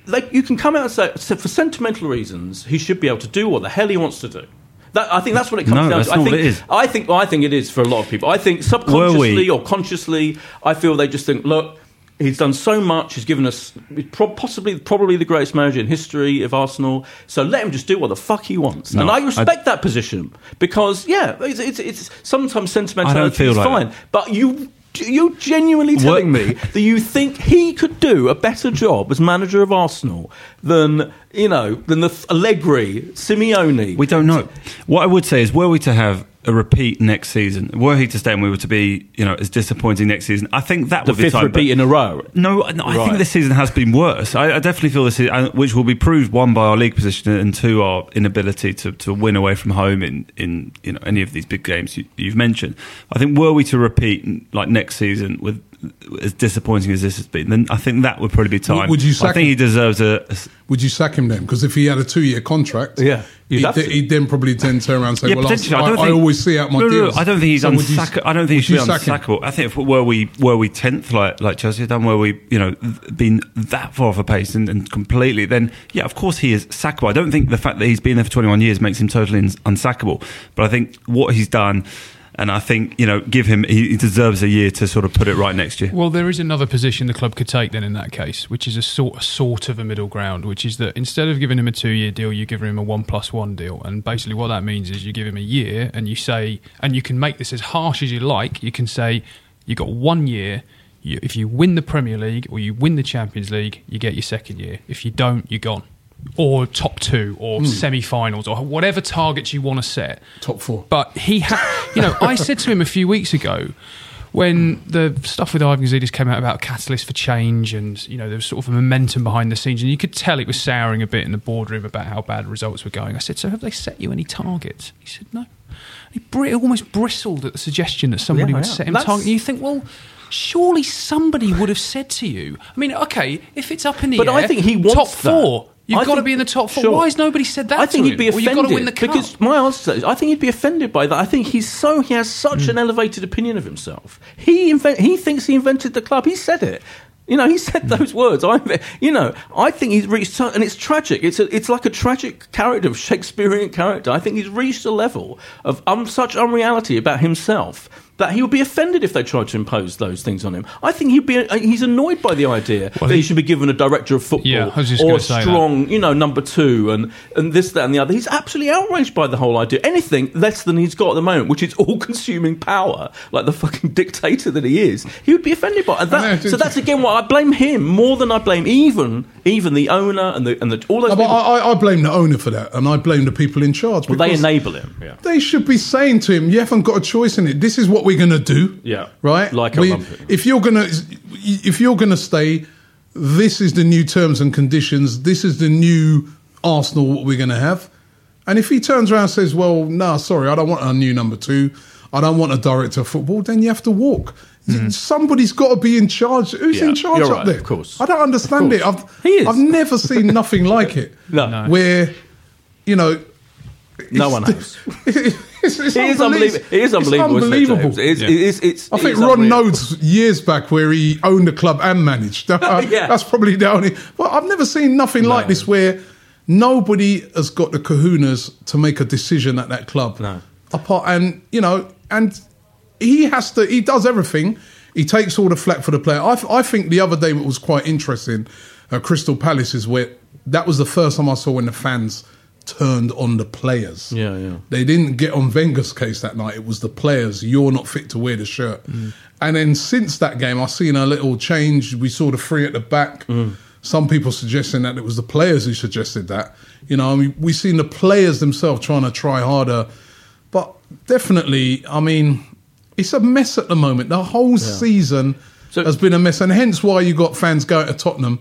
like you can come out and say, so for sentimental reasons, he should be able to do what the hell he wants to do. That, I think that's what it comes No, down that's to. I think, what it is. I think, well, I think it is for a lot of people. I think subconsciously or consciously, I feel they just think, look, he's done so much. He's given us possibly, probably the greatest manager in history of Arsenal. So let him just do what the fuck he wants. No, and I I- respect that position because, yeah, it's, it's, it's sometimes sentimentality feel is like fine, but you. You're genuinely telling me that you think he could do a better job as manager of Arsenal than you know than the Allegri, Simeone. We don't know. What I would say is, were we to have a repeat next season, were he to stay and we were to be, you know, as disappointing next season, I think that the would be fifth time. repeat in a row. No, no I Right. think this season has been worse. I, I definitely feel this, is, uh, which will be proved one by our league position and two our inability to, to win away from home in, in you know any of these big games you, you've mentioned. I think were we to repeat like next season with as disappointing as this has been, then I think that would probably be time. Would you I sack think him? he deserves a. a Would you sack him then? Because if he had a two-year contract, Yeah, he'd, he'd then probably then turn around and say, yeah, "Well, I. I, don't I, think, always see out my no, no, no. I don't think he's So would you- unsackable. I don't think he should be sack him? unsackable. I think if were we were we tenth like like Chelsea have done, where we you know been that far off a pace and, and completely, then yeah, of course he is sackable. I don't think the fact that he's been there for twenty one years makes him totally unsackable. But I think what he's done. And I think you know, give him. He deserves a year to sort of put it right next year. Well, there is another position the club could take then in that case, which is a sort, sort of a middle ground, which is that instead of giving him a two-year deal, you give him a one plus one deal, and basically what that means is you give him a year, and you say, and you can make this as harsh as you like. You can say you got one year. If you win the Premier League or you win the Champions League, you get your second year. If you don't, you're gone. Or top two, or hmm. semi-finals, or whatever targets you want to set. Top four. But he had, you know, I said to him a few weeks ago when the stuff with Ivan Gazidis came out about catalyst for change and, you know, there was sort of a momentum behind the scenes and you could tell it was souring a bit in the boardroom about how bad results were going. I said, so have they set you any targets? He said, no. He br- almost bristled at the suggestion that somebody Yeah, would yeah. set him That's- targets. And you think, well, surely somebody would have said to you, I mean, okay, if it's up in the But air, I think he wants top that. four. You've I got to be in the top four. sure. Why has nobody said that I think to he'd be? Well, offended you've got to win the cup. because my answer to that is I think he'd be offended by that. I think he's so he has such Hmm. an elevated opinion of himself. He invent, he thinks he invented the club. He said it. You know, he said Hmm. those words. I, you know, I think he's reached, and it's tragic. It's a, it's like a tragic character, of Shakespearean character. I think he's reached a level of um, such unreality about himself that he would be offended if they tried to impose those things on him. I think he'd be, uh, he's annoyed by the idea that he should be given a director of football Yeah, I was just or a say that. strong, you know, number two, and and this, that, and the other. He's absolutely outraged by the whole idea. Anything less than he's got at the moment, which is all-consuming power, like the fucking dictator that he is, he would be offended by. That, so that's again why I blame him more than I blame even even the owner and the and the all those. No, people. I, I- blame the owner for that, and I blame the people in charge. well, they enable him. Yeah. They should be saying to him, "You haven't got a choice in it. This is what we're going to do." Yeah. right. Like a We- if you're gonna if you're gonna stay, this is the new terms and conditions. This is the new Arsenal. What we're going to have. And if he turns around and says, "Well, no, sorry, I don't want a new number two. I don't want a director of football," then you have to walk. Mm. Somebody's got to be in charge. Who's. Yeah, in charge you're up right, there? of course. I don't understand it. I've He is. I've never seen nothing like it. No. No. where you know No one has. it's, it's It is unbelie- unbelievable. It is it's unbelievable. isn't it, unbelievable. It is, it is, it's, I think is Ron unreal. Noades years back where he owned the club and managed. That- uh, Yeah. That's probably the only. But I've never seen nothing like this where nobody has got the kahunas to make a decision at that club. No. Apart and you know and he has to. He does everything. He takes all the flack for the player. I, I think the other day it was quite interesting. Uh, Crystal Palace is where that was the first time I saw when the fans turned on the players. Yeah, yeah. They didn't get on Wenger's case that night. It was the players. You're not fit to wear the shirt. Mm. And then since that game, I've seen a little change. We saw the three at the back. Mm. Some people suggesting that it was the players who suggested that. You know, I mean, we've seen the players themselves trying to try harder. But definitely, I mean, it's a mess at the moment. The whole season So- has been a mess. And hence why you got fans going to Tottenham.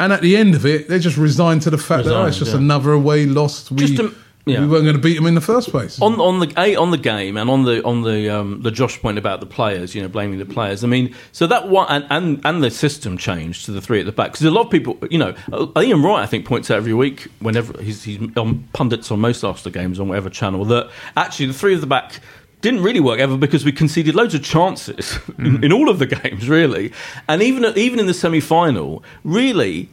And at the end of it, they just resigned to the fact that oh, it's just yeah. another away lost. We, Just to- yeah. we weren't going to beat them in the first place. on on the a on the game and on the on the um, the Josh point about the players, you know, blaming the players. I mean, so that one and and, and the system changed to the three at the back because a lot of people, you know, uh, Ian Wright, I think, points out every week whenever he's he's on pundits on most Arsenal games on whatever channel that actually the three at the back. Didn't really work ever because we conceded loads of chances in, mm-hmm. in all of the games, really, and even even in the semi final, really,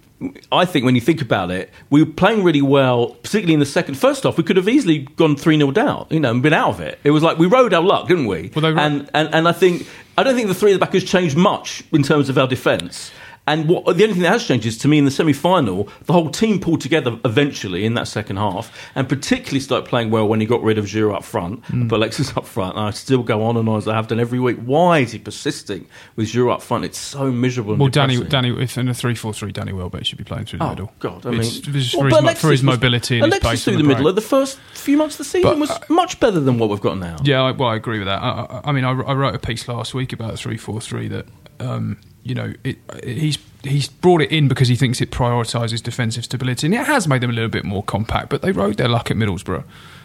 I think when you think about it, we were playing really well, particularly in the second. First off, we could have easily gone 3 0 down, you know, and been out of it. It was like we rode our luck, didn't we? Well, and, and, and I think, I don't think the three at the back has changed much in terms of our defence. And what the only thing that has changed is to me in the semi final, the whole team pulled together eventually in that second half and particularly started playing well when he got rid of Giroud up front, Mm. put Alexis up front. And I still go on and on as I have done every week. Why is he persisting with Giroud up front? It's so miserable. Well, Danny, depressing. Danny, if in a three-four-three, Danny Welbeck should be playing through the Oh middle. God! I mean, It's- it's Well, for, but his, mo- for his Alexis was- mobility and his Alexis pace through the the middle of the first few months of the season But, was uh, much better than what we've got now. Yeah, I, well, I agree with that. I, I- I mean, I, I wrote a piece last week about three four three that um, you know, it, he's he's brought it in because he thinks it prioritises defensive stability, and it has made them a little bit more compact. But they rode their luck at Middlesbrough.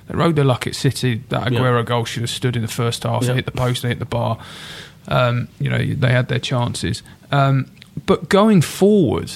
They rode their luck at City. That Yeah. Aguero goal should have stood in the first half. Yeah. They hit the post, they hit the bar. Um, you know, they had their chances. Um, but going forward,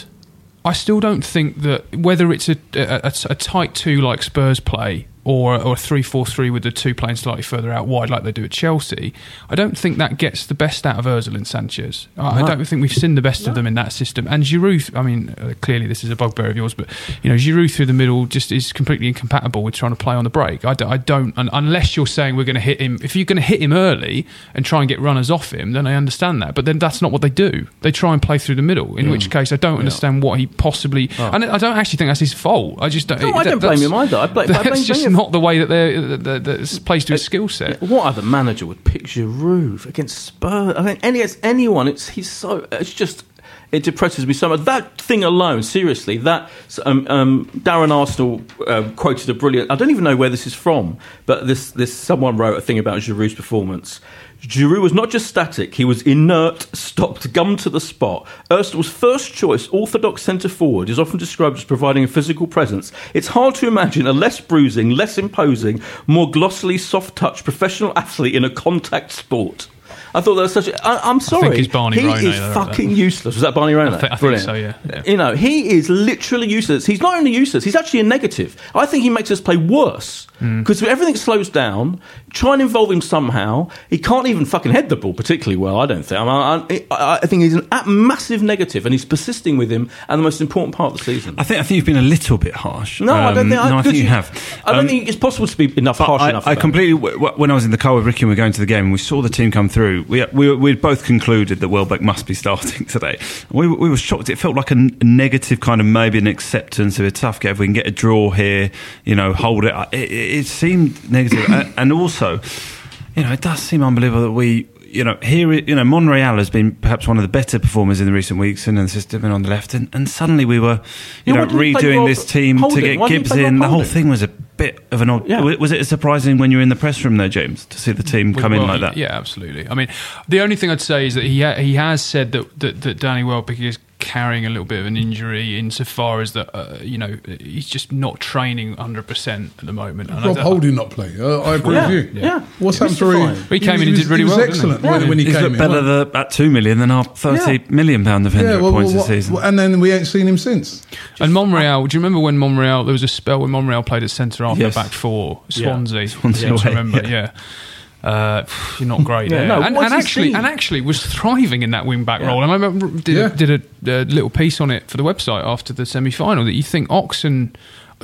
I still don't think that whether it's a, a, a, a tight two like Spurs play or or a three four three with the two playing slightly further out wide like they do at Chelsea, I don't think that gets the best out of Özil and Sanchez. I, I don't think we've seen the best of them in that system. And Giroud, I mean, uh, clearly this is a bugbear of yours, but you know, Giroud through the middle just is completely incompatible with trying to play on the break. I, d- I don't, un unless you're saying we're going to hit him. If you're going to hit him early and try and get runners off him, then I understand that. But then that's not what they do. They try and play through the middle. In which case, I don't understand what he possibly. And I don't actually think that's his fault. I just don't. Oh. No, I don't blame him either. I blame- I blame That's just Wenger. Not the way that they're that, that, that's plays to his skill set. What other manager would pick Giroud against Spurs? I think any anyone. It's he's so. It's just. It depresses me so much. That thing alone, seriously, that um, um, Darren Arsenal uh, quoted a brilliant. I don't even know where this is from, but this this someone wrote a thing about Giroud's performance. Giroud was not just static; he was inert, stopped, gummed to the spot. Arsenal's first choice orthodox centre forward is often described as providing a physical presence. It's hard to imagine a less bruising, less imposing, more glossily soft touch professional athlete in a contact sport. I thought that was such. A, I, I'm sorry. it's Barney he Ronay is that wrote fucking that. useless. Was that Barney Ronay? I thi- I think so, yeah. Yeah. You know, he is literally useless. He's not only useless; he's actually a negative. I think he makes us play worse because everything slows down. Try and involve him somehow. He can't even fucking head the ball particularly well. I don't think. I, mean, I, I I think he's a massive negative, and he's persisting with him And the most important part of the season. I think I think you've been a little bit harsh. No, I don't Um, think. I, no, I think you have. I don't Um, think it's possible to be enough harsh I, enough. I completely. w- w- When I was in the car with Ricky and we were going to the game, and we saw the team come through. We we we both concluded that Welbeck must be starting today. We were- we were shocked. It felt like a, negative kind of maybe an acceptance of a tough game. If we can get a draw here, you know, hold it. It, it, it seemed negative, and, also, you know, it does seem unbelievable that we. You know, here, you know, Monreal has been perhaps one of the better performers in the recent weeks, and the system and on the left, and, and suddenly we were, you Yeah, know, why didn't he play redoing Rob this team to get Gibbs in. The whole thing was a bit of an odd. Yeah. Was it surprising when you were in the press room there, James, to see the team come in like that? Yeah, absolutely. I mean, the only thing I'd say is that he ha- he has said that, that that Danny Welbeck is carrying a little bit of an injury insofar as that uh, you know he's just not training 100% at the moment. And I Rob Holding not play. Uh, I agree Yeah, with you. yeah. What's happened was to him? He came in and did really he was well, didn't he? excellent when, when he He's came looked in. better the, at two million than our thirty million pound defender yeah, at well, points well, this season. what- and then we ain't seen him since. And Monreal, do you remember when Monreal? There was a spell when Monreal played at centre half Yes. their back four, Swansea. Swansea I away, remember, yeah. Uh, you're not great Yeah, no, and, what's and actually, and actually was thriving in that wing back role. And I remember did, a, did a, a little piece on it for the website after the semi final that you think Oxen,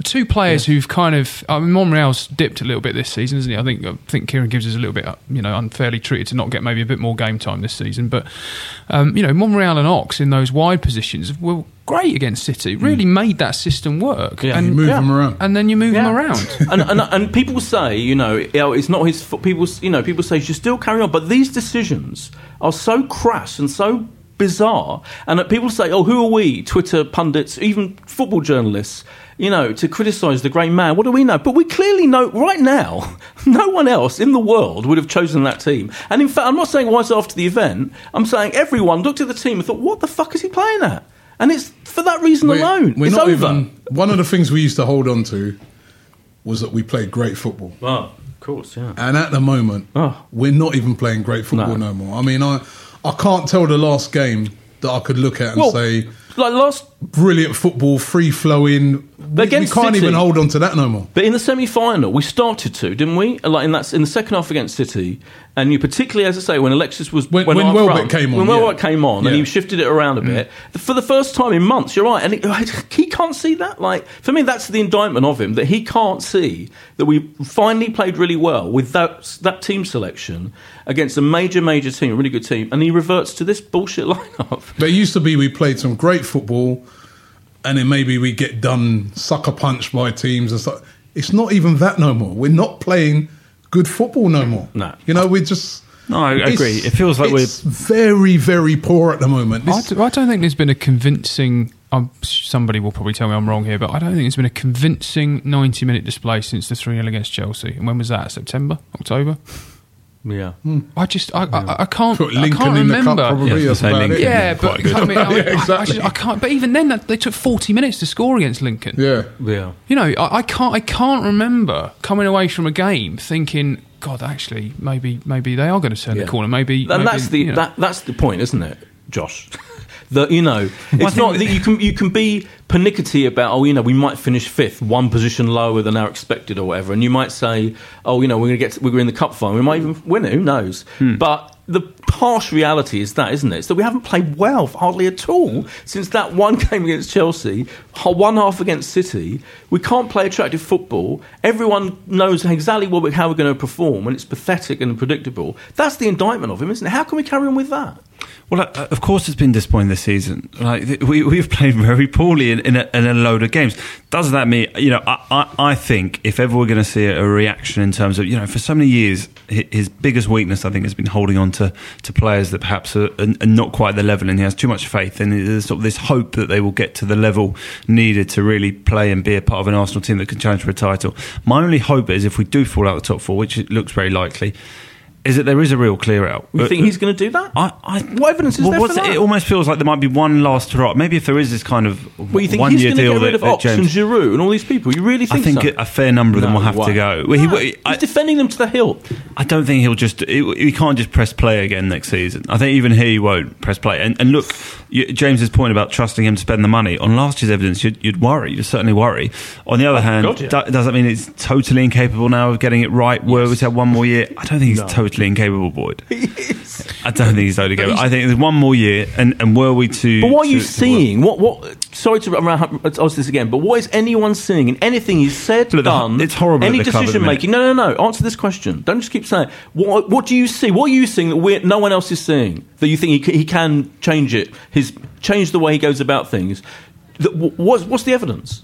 two players who've kind of, I mean, Monreal's dipped a little bit this season, isn't he? I think I think Kieran Gibbs is a little bit, you know, unfairly treated to not get maybe a bit more game time this season. But um, you know, Monreal and Ox in those wide positions were great against City. Really made that system work. Yeah. and You move Yeah. him around. and then you move Yeah. them around. and, and and people say, you know, it's not his. fault. People, you know, people say you should still carry on, but these decisions are so crass and so bizarre, and that people say, oh, who are we, Twitter pundits, even football journalists, you know, to criticise the great man? What do we know? But we clearly know right now, no one else in the world would have chosen that team. And in fact, I'm not saying once after the event. I'm saying everyone looked at the team and thought, what the fuck is he playing at? And it's for that reason We're- alone. we're it's not over. even. One of the things we used to hold on to was that we played great football. Oh, of course, yeah. And at the moment, Oh. we're not even playing great football No. no, more. I mean, I I can't tell the last game that I could look at and Well, say like last brilliant football, free flowing. We, we can't City. even hold on to that no more. But in the semi-final, we started to, didn't we? Like in that in the second half against City, and you particularly, as I say, when Alexis was When- went when Welbeck came on, when yeah. Welbeck came on, and Yeah. he shifted it around a mm. bit for the first time in months. You're right, and he, he can't see that. Like for me, that's the indictment of him that he can't see that we finally played really well with that that team selection against a major, major team, a really good team, and he reverts to this bullshit lineup. There used to be we played some great football, and then maybe we get done sucker punched by teams and stuff. It's not even that no more. We're not playing good football no more. No. you know we're just. No, I it's- agree. It feels like we're. very, very poor at the moment. I, This- d- I don't think there's been a convincing. Um, somebody will probably tell me I'm wrong here, but I don't think there's been a convincing 90 minute display since the 3 0 against Chelsea. And when was that? September? October? Yeah. Hmm. I just, I, I, I can't, Put I can't in the cup, remember. probably. Yeah, that's Lincoln. Yeah, but. I, mean, I, Yeah, I- I just- I can't. But even then, they took forty minutes to score against Lincoln. Yeah. Yeah. You know, I, I can't. I can't remember coming away from a game thinking, God, actually, maybe, maybe they are going to turn Yeah. the corner. Maybe, and maybe, that's the you know. that, that's the point, isn't it, Josh? That you know, it's not that you can you can be pernickety about oh you know we might finish fifth, one position lower than our expected or whatever, and you might say oh you know we're going to get we're in the cup final, we might even win it, who knows? Hmm. But the harsh reality is that, isn't it? It's that we haven't played well hardly at all since that one game against Chelsea, one half against City. We can't play attractive football. Everyone knows exactly what how we're going to perform, and it's pathetic and predictable. That's the indictment of him, isn't it? How can we carry on with that? Well, uh, of course, it's been disappointing this season. Like we, we've played very poorly in, in, a, in a load of games. Does that mean you know? I, I, I think if ever we're going to see a, reaction in terms of you know, for so many years, his biggest weakness I think has been holding on to, to players that perhaps are, are are not quite the level, and he has too much faith, and there's sort of this hope that they will get to the level needed to really play and be a part of an Arsenal team that can challenge for a title. My only hope is if we do fall out of the top four, which it looks very likely. Is that there is a real clear out? You uh, think he's going to do that? I, I, What evidence is well, there for it, that? it almost feels like there might be one last hurrah. Maybe if there is this kind of Well, you think one he's year deal get rid that, of Ox and Giroud and all these people? You really think? I think so? a fair number of them will have way. to go. Well, No, he- I, he's defending them to the hilt. I don't think he'll just. He can't just press play again next season. I think even he won't press play. And, and look, you, James's point about trusting him to spend the money on last year's evidence, you'd, you'd worry. You'd certainly worry. On the other oh, hand, Oh, God, yeah. do- does that mean it's totally incapable now of getting it right? Where we had one more year. I don't think he's No. totally incapable, Boyd. I don't think he's totally capable. I think there's one more year, and, and were we to. But what are you to- to seeing? What? What? Sorry to ask this again, but what is anyone seeing in anything he's said, Look, the- done? it's horrible Any at the club at the decision making? No, no, no. Answer this question. Don't just keep saying. What? What do you see? What are you seeing that we're, no one else is seeing? That you think he, he can change it? His change the way he goes about things. What's, what's the evidence?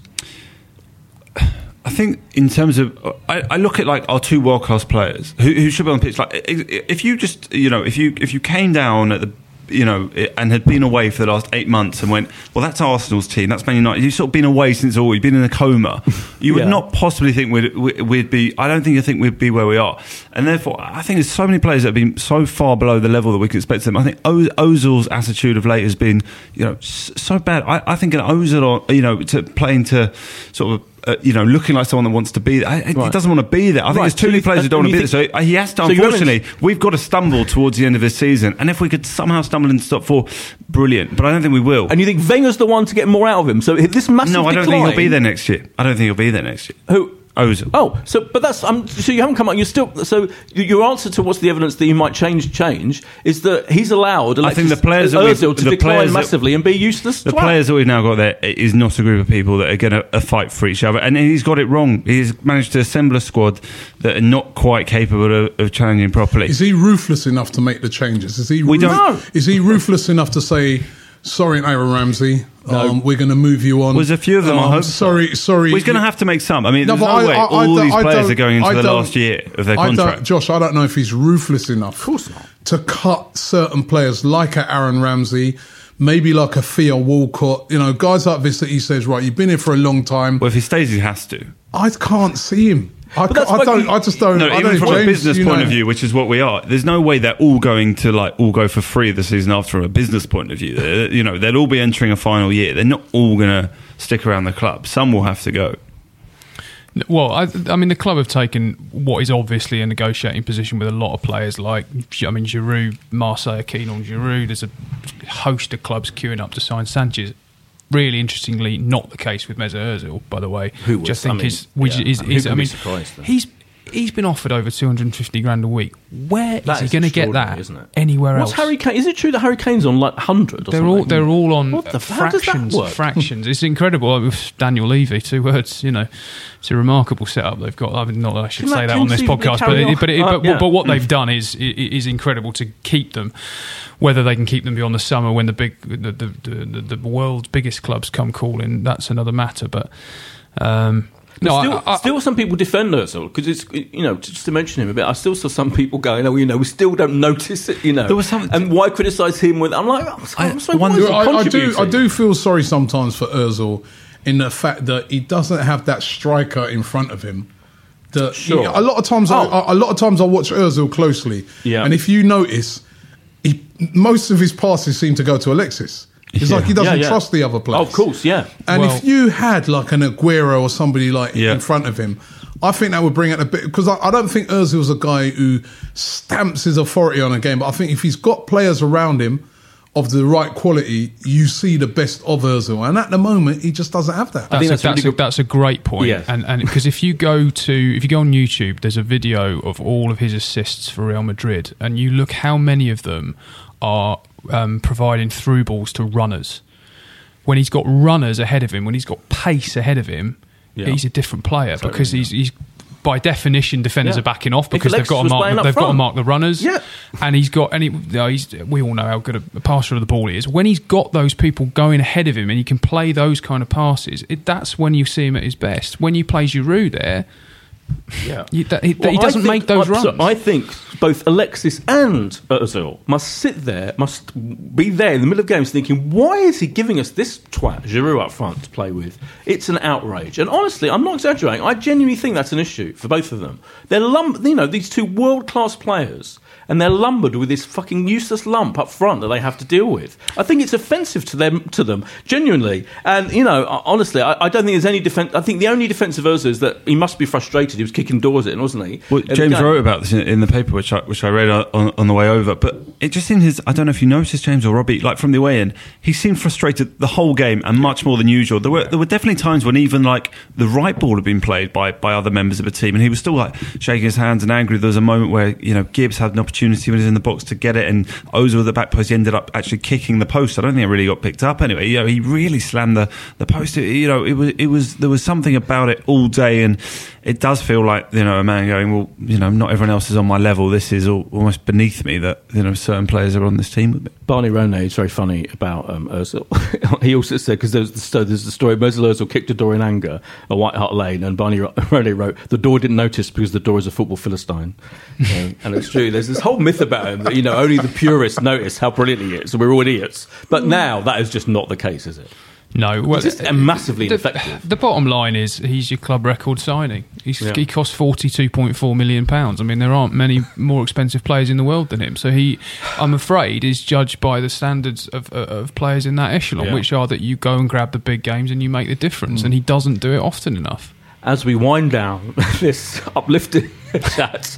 I think in terms of, I, I look at like our two world class players who, who should be on the pitch. Like, if you just, you know, if you if you came down at the, you know, and had been away for the last eight months and went, well, that's Arsenal's team, that's Man United. You've sort of been away since all. You've been in a coma. You would Yeah. not possibly think we'd, we- we'd be. I don't think you think we'd be where we are. And therefore, I think there's so many players that have been so far below the level that we could expect them. I think o- Ozil's attitude of late has been, you know, so bad. I, I think an Ozil, you know, to playing to sort of. Uh, you know, looking like someone that wants to be there. I, I- He doesn't want to be there. I think there's too So many you- players who don't want to be there. So uh, he has to, So unfortunately, we've got to stumble towards the end of this season. And if we could somehow stumble into top four, brilliant. But I don't think we will. And you think Wenger's the one to get more out of him? So this massive no, I don't decline, think he'll be there next year. I don't think he'll be there next year. Who? Ozil. Oh, so but that's um, so you haven't come up. You're still so your answer to what's the evidence that you might change change is that he's allowed. I think the players that we've- Ozil to the decline players that- massively and be useless. The twat. players that we've now got there is not a group of people that are going to uh, fight for each other, and he's got it wrong. He's managed to assemble a squad that are not quite capable of, of challenging properly. Is he ruthless enough to make the changes? Is he? We don't- Is he ruthless enough to say, "Sorry, Aaron Ramsey, um, we're going to move you on"? Was a few of them, I Um, hope. Sorry, sorry. Well, he's going to have to make some. I mean, No, there's no I- way I- I all don't- these players are going into the last year of their I contract. Josh, I don't know if he's ruthless enough. Of course not. To cut certain players like a Aaron Ramsey, maybe like a Theo Walcott, you know, guys like this that he says, right, you've been here for a long time. Well, if he stays, he has to. I can't see him. I, But that's I don't. you- I just don't. No, I don't even know, from a business point know- of view, which is what we are. There's no way they're all going to like all go for free the season after from a business point of view. They're- you know, they'll all be entering a final year. They're not all going to stick around the club. Some will have to go. Well, I, I mean, the club have taken what is obviously a negotiating position with a lot of players. Like, I mean, Giroud, Marseille are keen on Giroud. There's a host of clubs queuing up to sign Sanchez. Really interestingly, not the case with Mesut Ozil, by the way. Who was- think I mean, is, which yeah, is, I mean, who is I mean, surprised he's he's been offered over 250 grand a week. Where is That he going to get extraordinary, that isn't it? anywhere What's else? Harry Kane? Is it true that Harry Kane's on like hundred? They're all they're all on What the f- how does that fractions. work? Fractions. It's incredible. With Daniel Levy, two words. You know, it's a remarkable setup they've got. I mean, not that I should Can say that that on this podcast, but carry it, but, it, Uh, but, yeah. but what they've done is i- i- is incredible to keep them. Whether they can keep them beyond the summer when the big the the, the, the, the world's biggest clubs come calling, that's another matter. But. Um, no, still, I, I, still, some people defend Özil because it's you know just to mention him a bit. I still saw some people going, "Oh, you know, we still don't notice it." You know, There was some- and why criticise him with? I'm like, I'm sorry, I I'm sorry, I, I do. I do feel sorry sometimes for Özil in the fact that he doesn't have that striker in front of him that Sure. a lot of times, I, Oh. a lot of times I watch Özil closely, Yeah. and if you notice, he, most of his passes seem to go to Alexis. It's like he doesn't Yeah, yeah. trust the other players. Of course, yeah. And Well- if you had like an Aguero or somebody like Yeah. in front of him, I think that would bring it a bit because I, I don't think Özil's a guy who stamps his authority on a game. But I think if he's got players around him of the right quality, you see the best of Özil. And at the moment, he just doesn't have that. That's, think a, that's a that's, really a, that's a great point. Yes. And and because if you go to if you go on YouTube, there's a video of all of his assists for Real Madrid, and you look how many of them are um, providing through balls to runners. When he's got runners ahead of him, when he's got pace ahead of him, Yeah. he's a different player because he's he's by definition defenders Yeah. are backing off because they've got to mark playing they've got to mark the runners. Yeah. and he's got and he, you know, he's we all know how good a passer of the ball he is. When he's got those people going ahead of him and he can play those kind of passes, it, that's when you see him at his best. When he plays you play Giroud there, Yeah. you, that, he, Well, he doesn't think- make those I- so runs. I think both Alexis and Ozil must sit there, must be there in the middle of games thinking, why is he giving us this twat, Giroud, up front to play with? It's an outrage. And honestly, I'm not exaggerating. I genuinely think that's an issue for both of them. They're lump, you know, these two world class players. And they're lumbered with this fucking useless lump up front that they have to deal with. I think it's offensive to them, to them, genuinely. And you know, honestly, I, I don't think there's any defense. I think the only defense of Ozil is that he must be frustrated. He was kicking doors in, wasn't he? Well, James game. wrote about this in, in the paper, which I, which I read on, on the way over. But it just in his, I don't know if you noticed James or Robbie, like from the way in, he seemed frustrated the whole game and much more than usual. There were there were definitely times when even like the right ball had been played by by other members of the team, and he was still like shaking his hands and angry. There was a moment where you know Gibbs had an opportunity when he was in the box to get it, and Ozil at the back post he ended up actually kicking the post. I don't think it really got picked up anyway. You know, he really slammed the the post. It- you know, it was it was there was something about it all day, and it does feel like you know a man going, well, you know, not everyone else is on my level. This is all, almost beneath me that you know certain players are on this team with me. Barney Ronay is very funny about um, Ozil. he also said because there's the, sto- there's the story Ozil Ozil kicked a door in anger at White Hart Lane, and Barney Ro- Ronay wrote the door didn't notice because the door is a football philistine, Um, and it's true. There's this whole myth about him that you know only the purists notice how brilliant he is, and we're all idiots. But now that is just not the case, is it? No, well, just uh, massively the, ineffective. the bottom line is he's your club record signing. He's, Yeah. He costs forty two point four million pounds. I mean, there aren't many more expensive players in the world than him. So he, I'm afraid, is judged by the standards of, uh, of players in that echelon, Yeah. which are that you go and grab the big games and you make the difference. And he doesn't do it often enough. as we wind down this uplifting chat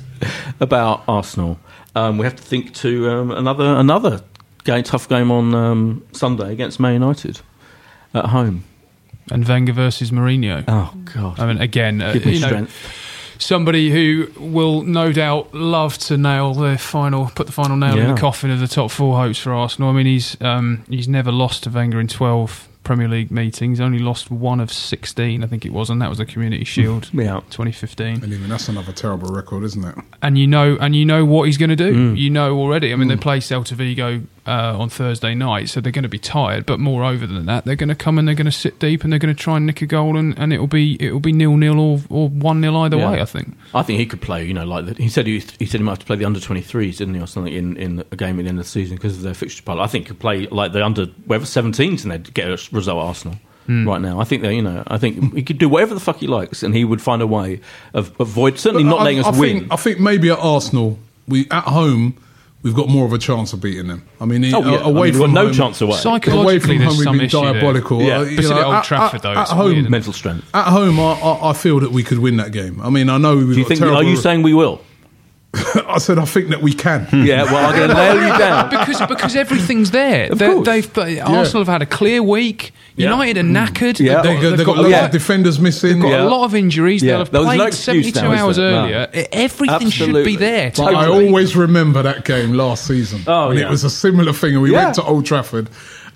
about Arsenal, um, we have to think to um, another another game, tough game on um, Sunday against Man United at home. And Wenger versus Mourinho. Oh God! I mean, again, uh, me you know, strength. somebody who will no doubt love to nail the final, put the final nail in the coffin of the top four hopes for Arsenal. I mean, he's um, he's never lost to Wenger in twelve Premier League meetings. Only lost one of sixteen, I think it was, and that was the Community Shield, Yeah. 2015. And even that's another terrible record, isn't it? And you know, and you know what he's going to do. Mm. You know already. I mean, they play Celta Vigo uh, on Thursday night, so they're going to be tired. But moreover than that, they're going to come and they're going to sit deep and they're going to try and nick a goal, and, and it'll be it'll be nil nil or or one nil either Yeah. way. I think. I think he could play. You know, like the, he said, he, he said he might have to play the under twenty threes, didn't he, or something in, in a game at the end of the season because of their fixture pile. I think he could play like the under whatever seventeens and they'd get a result at Arsenal. Hmm. Right now, I think that you know, I think he could do whatever the fuck he likes, and he would find a way of avoid certainly not I- letting us I win. Think, I think maybe at Arsenal, we at home we've got more of a chance of beating them. I mean, Oh, yeah. uh, away I mean, we've got from no home, chance away. Psychologically, away from home, some we've been issue there. diabolical. Yeah. Uh, you know, at Old at- Trafford, at- though, At, home, weird. Mental strength. at home, I, I, I feel that we could win that game. I mean, I know we've Do you think? terrible. Are you saying we will? I said I think that we can. Hmm. Yeah. Well, I'm going to nail you down. because because everything's there. Of They're- course. They've Arsenal have had a clear week. Yeah. United are hmm. knackered. Yeah. They've They, got, they've got, they've loads yeah. of defenders missing. They've got Yeah. a lot of injuries. Yeah. They'll have played no 72 now, hours there? No. earlier. E- Everything should be there. to But I always remember that game last season. Oh, and yeah. it was a similar thing. And we Yeah. went to Old Trafford,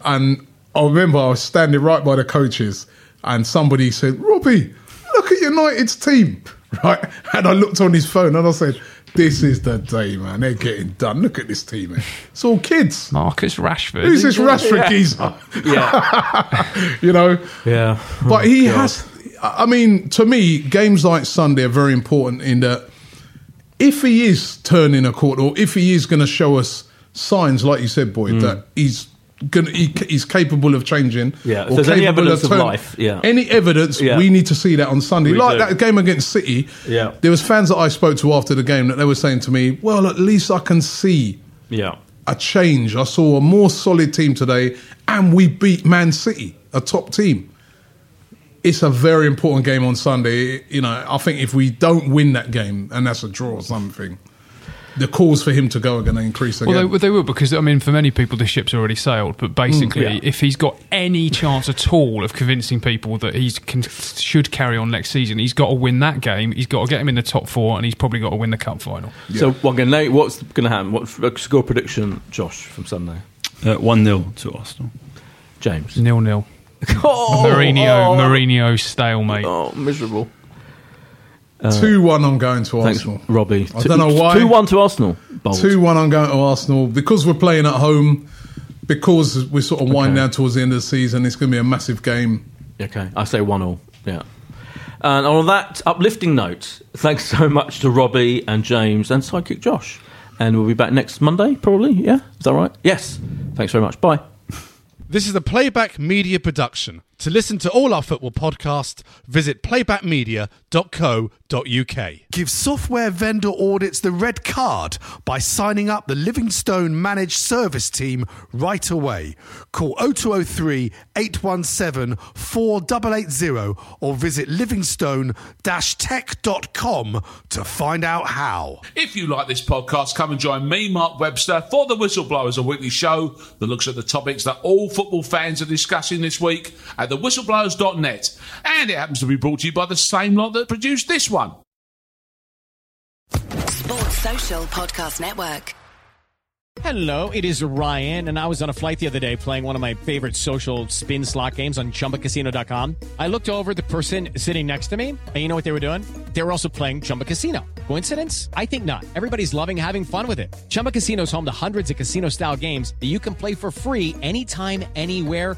and I remember I was standing right by the coaches, and somebody said, "Robbie, look at United's team." Right, and I looked on his phone and I said, "This is the day, man. They're getting done. Look at this team, man. It's all kids. Marcus Rashford. Who's this Rashford geezer? Oh, yeah. You know." Yeah. But he oh, has. I mean, to me, games like Sunday are very important in that if he is turning a corner, or if he is going to show us signs, like you said, Boyd, mm. that he's gonna, he, he's capable of changing. Yeah, if or there's any capable evidence of turn- life, yeah. any evidence, Yeah. we need to see that on Sunday. We like do. that game against City. Yeah. there was fans that I spoke to after the game that they were saying to me, "Well, at least I can see." Yeah. a change. I saw a more solid team today, and we beat Man City, a top team. It's a very important game on Sunday. You know, I think if we don't win that game, and that's a draw or something, the calls for him to go are going to increase again. Well, they, they will because I mean, for many people, the ship's already sailed. But basically, Mm, yeah. if he's got any chance at all of convincing people that he can, should carry on next season, he's got to win that game. He's got to get him in the top four, and he's probably got to win the cup final. So, well, again, Nate, what's going to happen? What's a score prediction, Josh, from Sunday? Uh, 1 0 to Arsenal. James. Nil nil. Oh, Mourinho, oh. Mourinho stalemate. Oh, miserable. Uh, two one, I'm going to Thanks, Arsenal. Robbie. I don't know why. 2 1 to Arsenal. Bold. Two one, I'm going to Arsenal because we're playing at home. Because we're sort of winding Okay. down towards the end of the season, it's going to be a massive game. Okay, I say 1 all. Yeah. And on that uplifting note, thanks so much to Robbie and James and Psychic Josh. And we'll be back next Monday, probably. Yeah? Is that right? Yes. Thanks very much. Bye. This is a Playback Media production. To listen to all our football podcasts, visit playbackmedia.co.uk. Give software vendor audits the red card by signing up the Livingstone Managed Service Team right away. Call 0203 817 4880 or visit livingstone-tech.com to find out how. If you like this podcast, come and join me, Mark Webster, for The Whistleblowers, a weekly show that looks at the topics that all football fans are discussing this week at thewhistleblowers.net. And it happens to be brought to you by the same lot that produced this one. Sports Social Podcast Network. Hello, it is Ryan, and I was on a flight the other day playing one of my favorite social spin slot games on chumbacasino.com. I looked over the person sitting next to me, and you know what they were doing? They were also playing Chumba Casino. Coincidence? I think not. Everybody's loving having fun with it. Chumba Casino is home to hundreds of casino style games that you can play for free anytime, anywhere